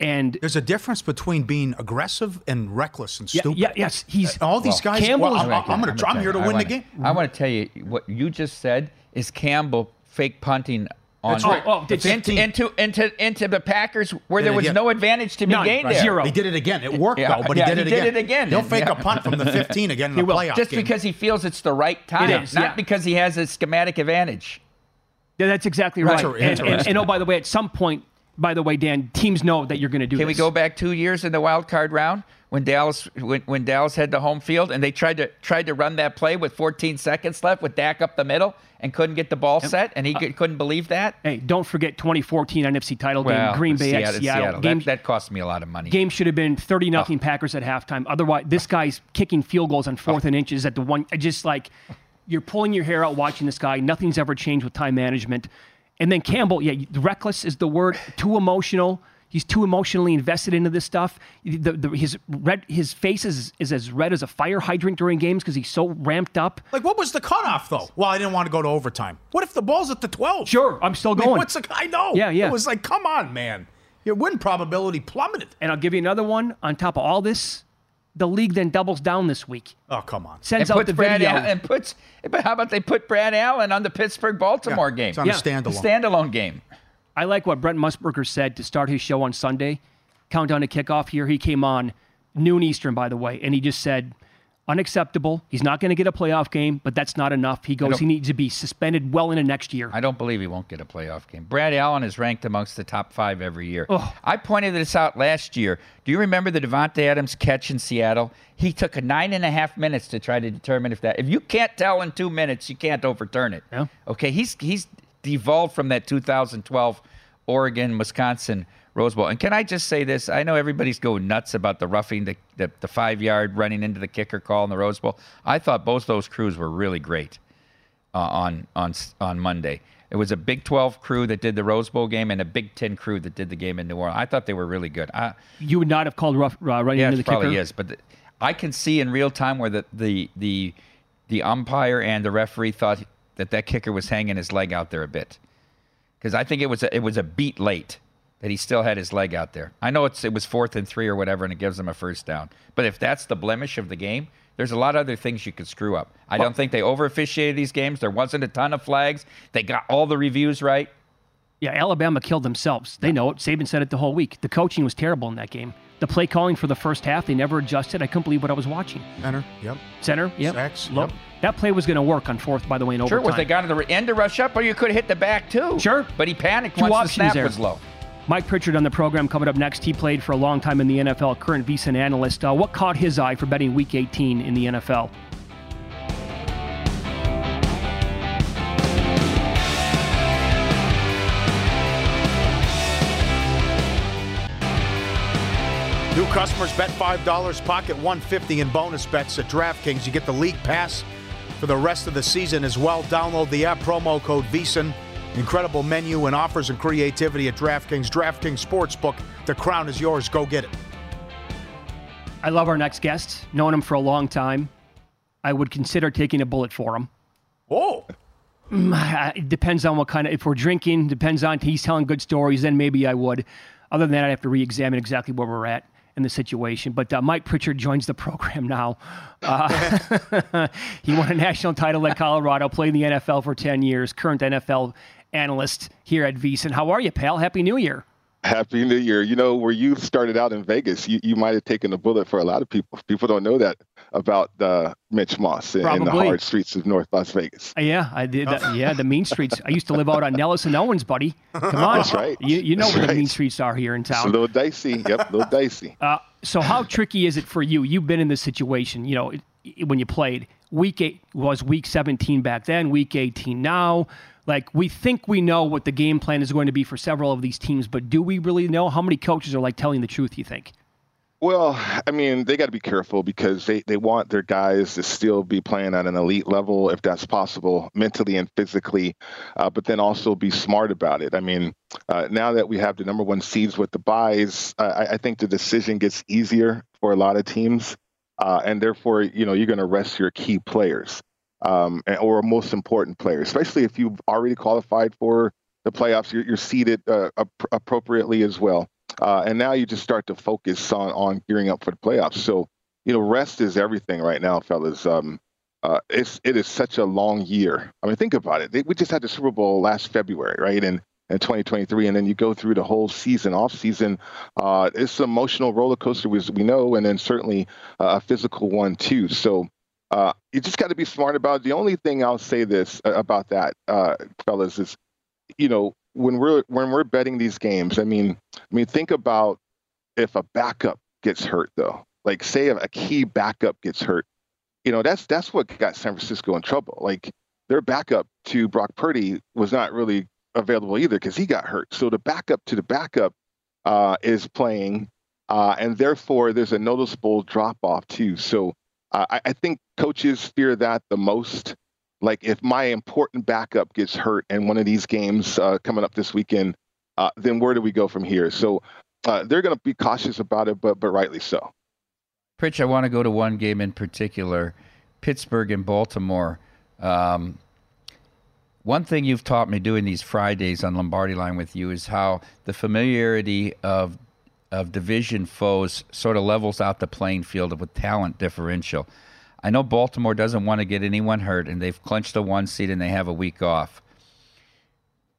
And there's a difference between being aggressive and reckless and stupid. yeah, yes, he's- uh, all these well, guys. Campbell's- well, I'm, I'm, gonna, try- I'm here to I win wanna, the game. I want to tell you what you just said is Campbell fake punting on That's right. Oh, it's into, 15. into into into the Packers where there was again. no advantage to be None, gained right. there. Zero. He did it again. It worked Yeah, though, but yeah, he did he it did again. it again. He'll fake Yeah. a punt from the 15 again in He the will. playoff Just game. because he feels it's the right time, is, not yeah. because he has a schematic advantage. Yeah, that's exactly Right. right. And, and, and oh, by the way, at some point, by the way, Dan, teams know that you're going to do this. Can we go back two years in the wild card round when Dallas when, when Dallas had the home field and they tried to tried to run that play with 14 seconds left with Dak up the middle and couldn't get the ball set and he Uh, couldn't believe that. Hey, don't forget 2014 NFC title Well, game, Green Bay Seattle, at Seattle. Seattle. Game, That, that cost me a lot of money. game should have been 30 nothing Packers at halftime. Otherwise, this guy's kicking field goals on fourth and inches at the one. Just like you're pulling your hair out watching this guy. Nothing's ever changed with time management. And then Campbell, yeah, reckless is the word. Too emotional. He's too emotionally invested into this stuff. The, the, his red, his face is, is as red as a fire hydrant during games because he's so ramped up. Like, what was the cutoff though? Well, I didn't want to go to overtime. What if the ball's at the 12? Sure, I'm still I mean, going. what's the? I know. Yeah, yeah. It was like, come on, man. Your win probability plummeted. And I'll give you another one on top of all this. the league then doubles down this week. Oh, come on. Sends and out puts the Brad video. Al- and puts. But how about they put Brad Allen on the Pittsburgh Baltimore Yeah, game? it's on a standalone. standalone game. I like what Brent Musburger said to start his show on Sunday. Countdown to kickoff here. He came on noon Eastern, by the way, and he just said, unacceptable. He's not going to get a playoff game, but that's not enough. He goes, he needs to be suspended well into next year. I don't believe he won't get a playoff game. Brad Allen is ranked amongst the top five every year. Oh. I pointed this out last year. Do you remember the Davante Adams catch in Seattle? He took a nine and a half minutes to try to determine if that. If you can't tell in two minutes, you can't overturn it. Yeah. Okay. He's he's devolved from that 2012 Oregon Wisconsin Rose Bowl. And can I just say this? I know everybody's going nuts about the roughing the, the, the five yard running into the kicker call in the Rose Bowl. I thought both those crews were really great uh, on on on Monday. It was a Big 12 crew that did the Rose Bowl game and a Big 10 crew that did the game in New Orleans. I thought they were really good. I, You would not have called rough uh, running yeah, into the probably kicker. is, but the, I can see in real time where the the the the umpire and the referee thought that that kicker was hanging his leg out there a bit, because I think it was a, it was a beat late that he still had his leg out there. I know it's it was fourth and three or whatever, and it gives them a first down. But if that's the blemish of the game, there's a lot of other things you could screw up. I don't think they over officiated these games. There wasn't a ton of flags. They got all the reviews right. Yeah, Alabama killed themselves. They know it. Saban said it the whole week. The coaching was terrible in that game. The play calling for the first half, they never adjusted. I couldn't believe what I was watching. Center. Yep. Center, yep. Sacks, Low- yep. That play was going to work on fourth, by the way, in Sure, overtime. was they got to the end to rush up, or you could have hit the back too. Sure. but he panicked Two once the snap there. was low. Mike Pritchard on the program coming up next. He played for a long time in the NFL, current VSiN analyst. Uh, what caught his eye for betting Week 18 in the NFL? New customers bet $5, pocket 150 in bonus bets at DraftKings. You get the league pass for the rest of the season as well. Download the app, promo code VSiN. Incredible menu and offers and creativity at DraftKings. DraftKings Sportsbook. The crown is yours. Go get it. I love our next guest. Known him for a long time. I would consider taking a bullet for him. Oh. Mm, It depends on what kind of. If we're drinking, depends on he's telling good stories. Then maybe I would. Other than that, I'd have to re-examine exactly where we're at in the situation. But uh, Mike Pritchard joins the program now. Uh, he won a national title at Colorado, played in the NFL for ten years. Current NFL analyst here at VSiN. How are you, pal? Happy New Year. Happy New Year. You know, where you started out in Vegas, you, you might have taken a bullet for a lot of people. People don't know that about uh, Mitch Moss in, in the hard streets of North Las Vegas. Uh, Yeah, I did. That, yeah, the mean streets. I used to live out on Nellis and Owens, buddy. Come on, That's right. You, you know That's where the mean streets are here in It's a little dicey. Yep, a little dicey. Uh, so how tricky is it for you? You've been in this situation, you know, when you played. Week eight was week 17 back then, week 18 now. Like we think we know what the game plan is going to be for several of these teams, but do we really know? How many coaches are like telling the truth? You think? Well, I mean, they got to be careful because they, they want their guys to still be playing at an elite level, if that's possible, mentally and physically, uh, but then also be smart about it. I mean, uh, now that we have the number one seeds with the buys, uh, I, I think the decision gets easier for a lot of teams, uh, and therefore, you know, you're going to rest your key players um, or most important players, especially if you've already qualified for the playoffs. You're, you're seated uh, ap- appropriately as well. Uh, and now you just start to focus on on gearing up for the playoffs. So, you know, rest is everything right now, fellas. Um, uh, it's it is such a long year. I mean, think about it. They, we just had the Super Bowl last February, right? And in 2023, and then you go through the whole season, off season. Uh, it's an emotional roller coaster, as we know, and then certainly a physical one too. So. Uh, you just got to be smart about it. The only thing I'll say this uh, about that, uh, fellas, is you know when we're when we're betting these games. I mean, I mean, think about if a backup gets hurt, though. Like, say a key backup gets hurt. You know, that's that's what got San Francisco in trouble. Like, their backup to Brock Purdy was not really available either because he got hurt. So the backup to the backup uh, is playing, uh, and therefore there's a noticeable drop off too. So uh, I, I think coaches fear that the most. Like if my important backup gets hurt in one of these games uh, coming up this weekend, uh, then where do we go from here? So uh, they're going to be cautious about it, but but rightly so. Pritch, I want to go to one game in particular, Pittsburgh and Baltimore. Um, one thing you've taught me doing these Fridays on Lombardi Line with you is how the familiarity of of division foes sort of levels out the playing field with talent differential. I know Baltimore doesn't want to get anyone hurt, and they've clinched a one seed and they have a week off.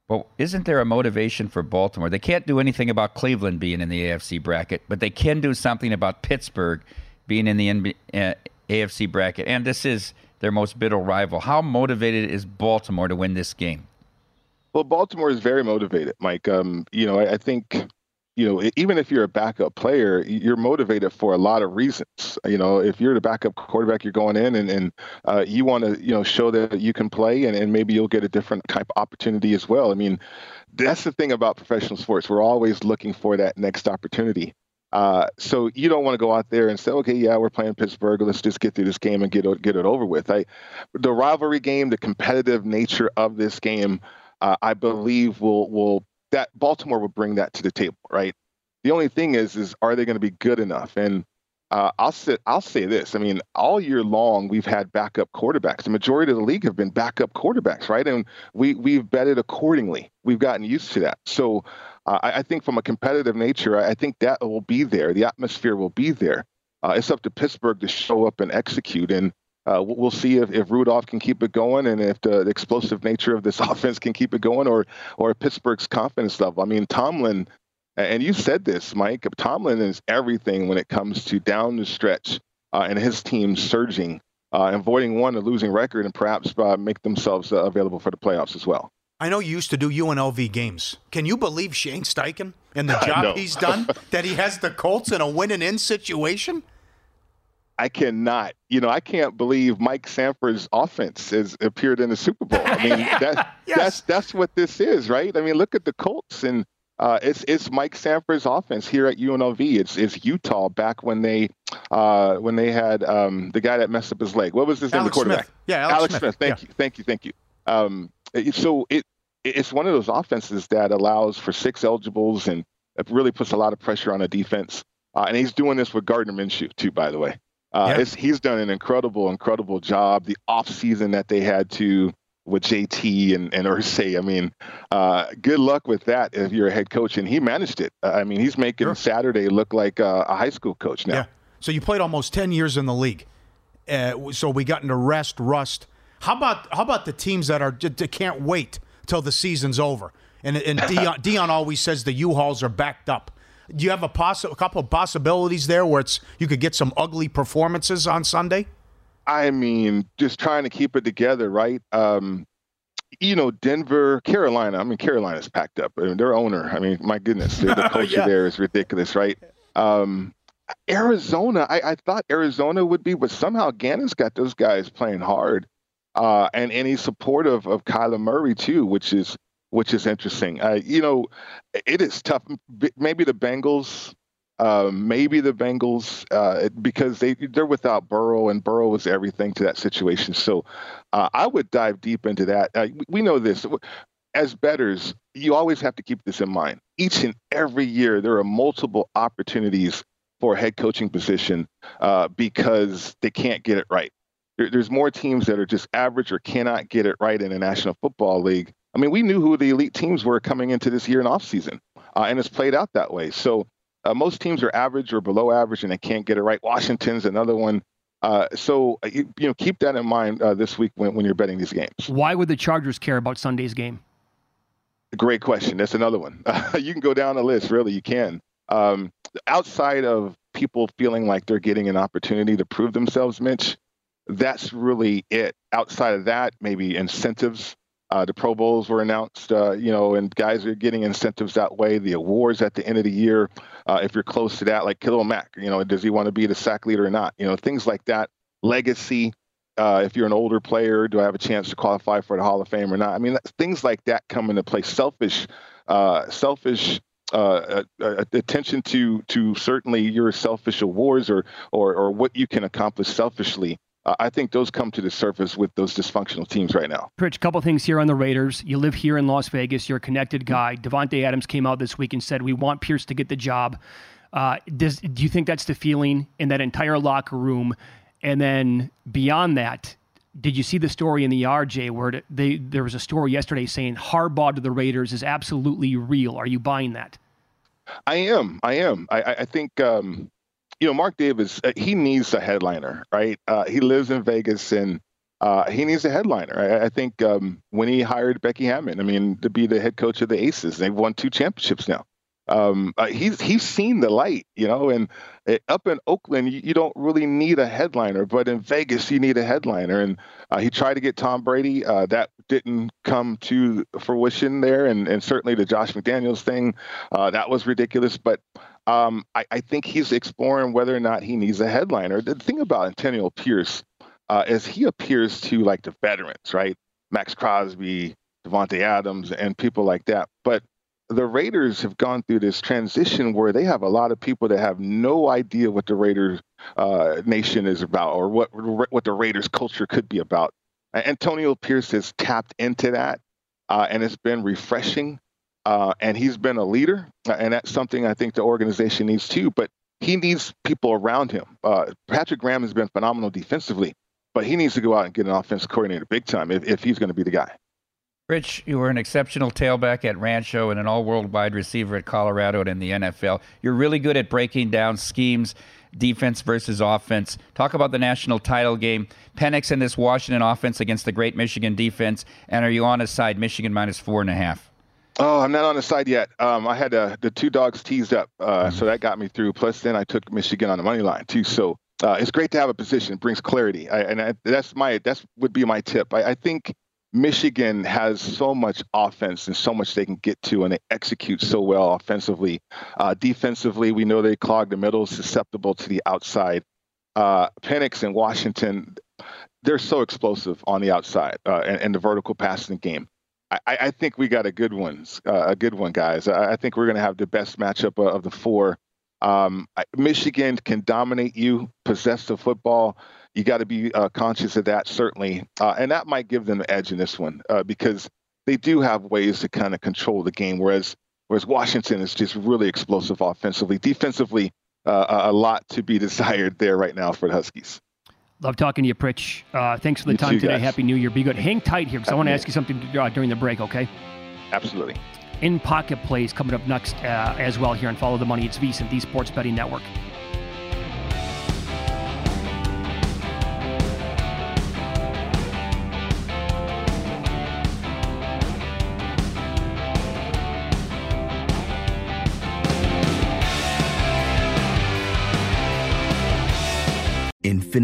But isn't there a motivation for Baltimore? They can't do anything about Cleveland being in the AFC bracket, but they can do something about Pittsburgh being in the NB- uh, AFC bracket. And this is their most bitter rival. How motivated is Baltimore to win this game? Well, Baltimore is very motivated, Mike. Um, you know, I, I think you know, even if you're a backup player, you're motivated for a lot of reasons. You know, if you're the backup quarterback, you're going in and, and uh, you want to, you know, show that you can play and, and maybe you'll get a different type of opportunity as well. I mean, that's the thing about professional sports. We're always looking for that next opportunity. Uh, so you don't want to go out there and say, okay, yeah, we're playing Pittsburgh. Let's just get through this game and get get it over with. I, the rivalry game, the competitive nature of this game, uh, I believe will will that Baltimore will bring that to the table, right? The only thing is, is are they going to be good enough? And uh, I'll say I'll say this. I mean, all year long we've had backup quarterbacks. The majority of the league have been backup quarterbacks, right? And we we've betted accordingly. We've gotten used to that. So uh, I, I, think from a competitive nature, I, I, think that will be there. The atmosphere will be there. Uh, it's up to Pittsburgh to show up and execute. And uh, we'll see if, if Rudolph can keep it going and if the, the, explosive nature of this offense can keep it going or or Pittsburgh's confidence level. I mean, Tomlin, and you said this, Mike, Tomlin is everything when it comes to down the stretch uh, and his team surging, uh, avoiding one, a losing record, and perhaps uh, make themselves uh, available for the playoffs as well. I know you used to do UNLV games. Can you believe Shane Steichen and the job he's done? that he has the Colts in a win and in situation? I cannot. You know, I can't believe Mike Sanford's offense has appeared in the Super Bowl. I mean, that, yes. that's that's what this is, right? I mean, look at the Colts and uh, it's it's Mike Sanford's offense here at UNLV. It's it's Utah back when they uh, when they had um, the guy that messed up his leg. What was his name? The quarterback. Smith. Yeah, Alex, Alex Smith. Smith. Thank yeah. you, thank you, thank you. Um, so it it's one of those offenses that allows for six eligibles and it really puts a lot of pressure on a defense. Uh, and he's doing this with Gardner Minshew too, by the way. Uh, yeah. he's done an incredible, incredible job. The off season that they had to with JT and, and Irsay. I mean, uh, good luck with that if you're a head coach. And he managed it. I mean, he's making sure. Saturday look like a, a, high school coach now. Yeah. So you played almost 10 years in the league. Uh, so we got into rest, rust. How about how about the teams that are that can't wait till the season's over? And and Dion, Deion always says the U-Hauls are backed up. Do you have a, poss- a couple of possibilities there where it's you could get some ugly performances on Sunday? I mean, just trying to keep it together, right? Um, you know, Denver, Carolina. I mean, Carolina's packed up. I mean, their owner. I mean, my goodness, the, the culture yeah. there is ridiculous, right? Um, Arizona. I, I, thought Arizona would be, but somehow Gannon's got those guys playing hard, uh, and and he's supportive of Kyler Murray too, which is which is interesting. Uh, you know, it is tough. Maybe the Bengals, uh, maybe the Bengals, uh, because they they're without Burrow, and Burrow was everything to that situation. So, uh, I would dive deep into that. Uh, we know this as betters. You always have to keep this in mind. Each and every year, there are multiple opportunities for a head coaching position uh, because they can't get it right. there's more teams that are just average or cannot get it right in the National Football League I mean, we knew who the elite teams were coming into this year in offseason, uh, and it's played out that way. So uh, most teams are average or below average, and they can't get it right. Washington's another one. Uh, so uh, you, you, know, keep that in mind uh, this week when, when you're betting these games. Why would the Chargers care about Sunday's game? Great question. That's another one. you can go down the list. Really, you can. Um, outside of people feeling like they're getting an opportunity to prove themselves, Mitch, that's really it. Outside of that, maybe incentives uh, the Pro Bowls were announced, uh, you know, and guys are getting incentives that way. The awards at the end of the year, uh, if you're close to that, like Khalil Mack, you know, does he want to be the sack leader or not? You know, things like that. Legacy. Uh, if you're an older player, do I have a chance to qualify for the Hall of Fame or not? I mean, things like that come into play. Selfish, uh, selfish uh, uh, attention to to certainly your selfish awards or or or what you can accomplish selfishly I think those come to the surface with those dysfunctional teams right now. Rich, a couple things here on the Raiders. You live here in Las Vegas. You're a connected guy. Davante Adams came out this week and said, "We want Pierce to get the job." Uh, does do you think that's the feeling in that entire locker room? And then beyond that, did you see the story in the RJ where they there was a story yesterday saying Harbaugh to the Raiders is absolutely real? Are you buying that? I am. I am. I, I think, um, you know, Mark Davis, uh, he needs a headliner, right? Uh, he lives in Vegas and uh, he needs a headliner. I, I think um, when he hired Becky Hammon, I mean, to be the head coach of the Aces, they've won two championships now. Um, uh, he's he's seen the light, you know, and uh, up in Oakland, you, you, don't really need a headliner, but in Vegas, you need a headliner. And uh, he tried to get Tom Brady, uh, that didn't come to fruition there, and and certainly the Josh McDaniels thing, uh, that was ridiculous. But um, I, I, think he's exploring whether or not he needs a headliner. The thing about Antonio Pierce uh, is he appears to like the veterans, right? Maxx Crosby, Davante Adams, and people like that, but the Raiders have gone through this transition where they have a lot of people that have no idea what the Raiders uh, nation is about or what what the Raiders culture could be about. Antonio Pierce has tapped into that, uh, and it's been refreshing. Uh, and he's been a leader, uh, and that's something I think the organization needs too. But he needs people around him. Uh, Patrick Graham has been phenomenal defensively, but he needs to go out and get an offense coordinator big time if, if he's going to be the guy. Rich, you were an exceptional tailback at Rancho and an all world wide receiver at Colorado and in the NFL. You're really good at breaking down schemes, defense versus offense. Talk about the national title game. Penix and this Washington offense against the great Michigan defense. And are you on his side, Michigan minus four and a half? Oh, I'm not on the side yet. Um, I had uh, the two dogs teased up, uh, mm-hmm. so that got me through. Plus, then I took Michigan on the money line too. So uh, it's great to have a position. It brings clarity, I, and I, that's my that's would be my tip. I, I think Michigan has so much offense and so much they can get to, and they execute so well offensively. Uh, defensively, we know they clog the middle, susceptible to the outside. Uh, Penix and Washington, they're so explosive on the outside uh, and, and, the vertical passing game. I, I, think we got a good one, uh, a good one, guys. I, I think we're going to have the best matchup of the four. Um, Michigan can dominate you, possess the football you got to be uh, conscious of that, certainly. Uh, and that might give them an edge in this one uh, because they do have ways to kind of control the game, whereas whereas Washington is just really explosive offensively. Defensively, uh, a lot to be desired there right now for the Huskies. Love talking to you, Pritch. Uh, thanks for the you time too, today. Guys. Happy New Year. Be good. Hang tight here because I want to ask you something uh, during the break, okay? Absolutely. In pocket plays coming up next as well here on Follow the Money. It's VSiN, the Sports Betting Network.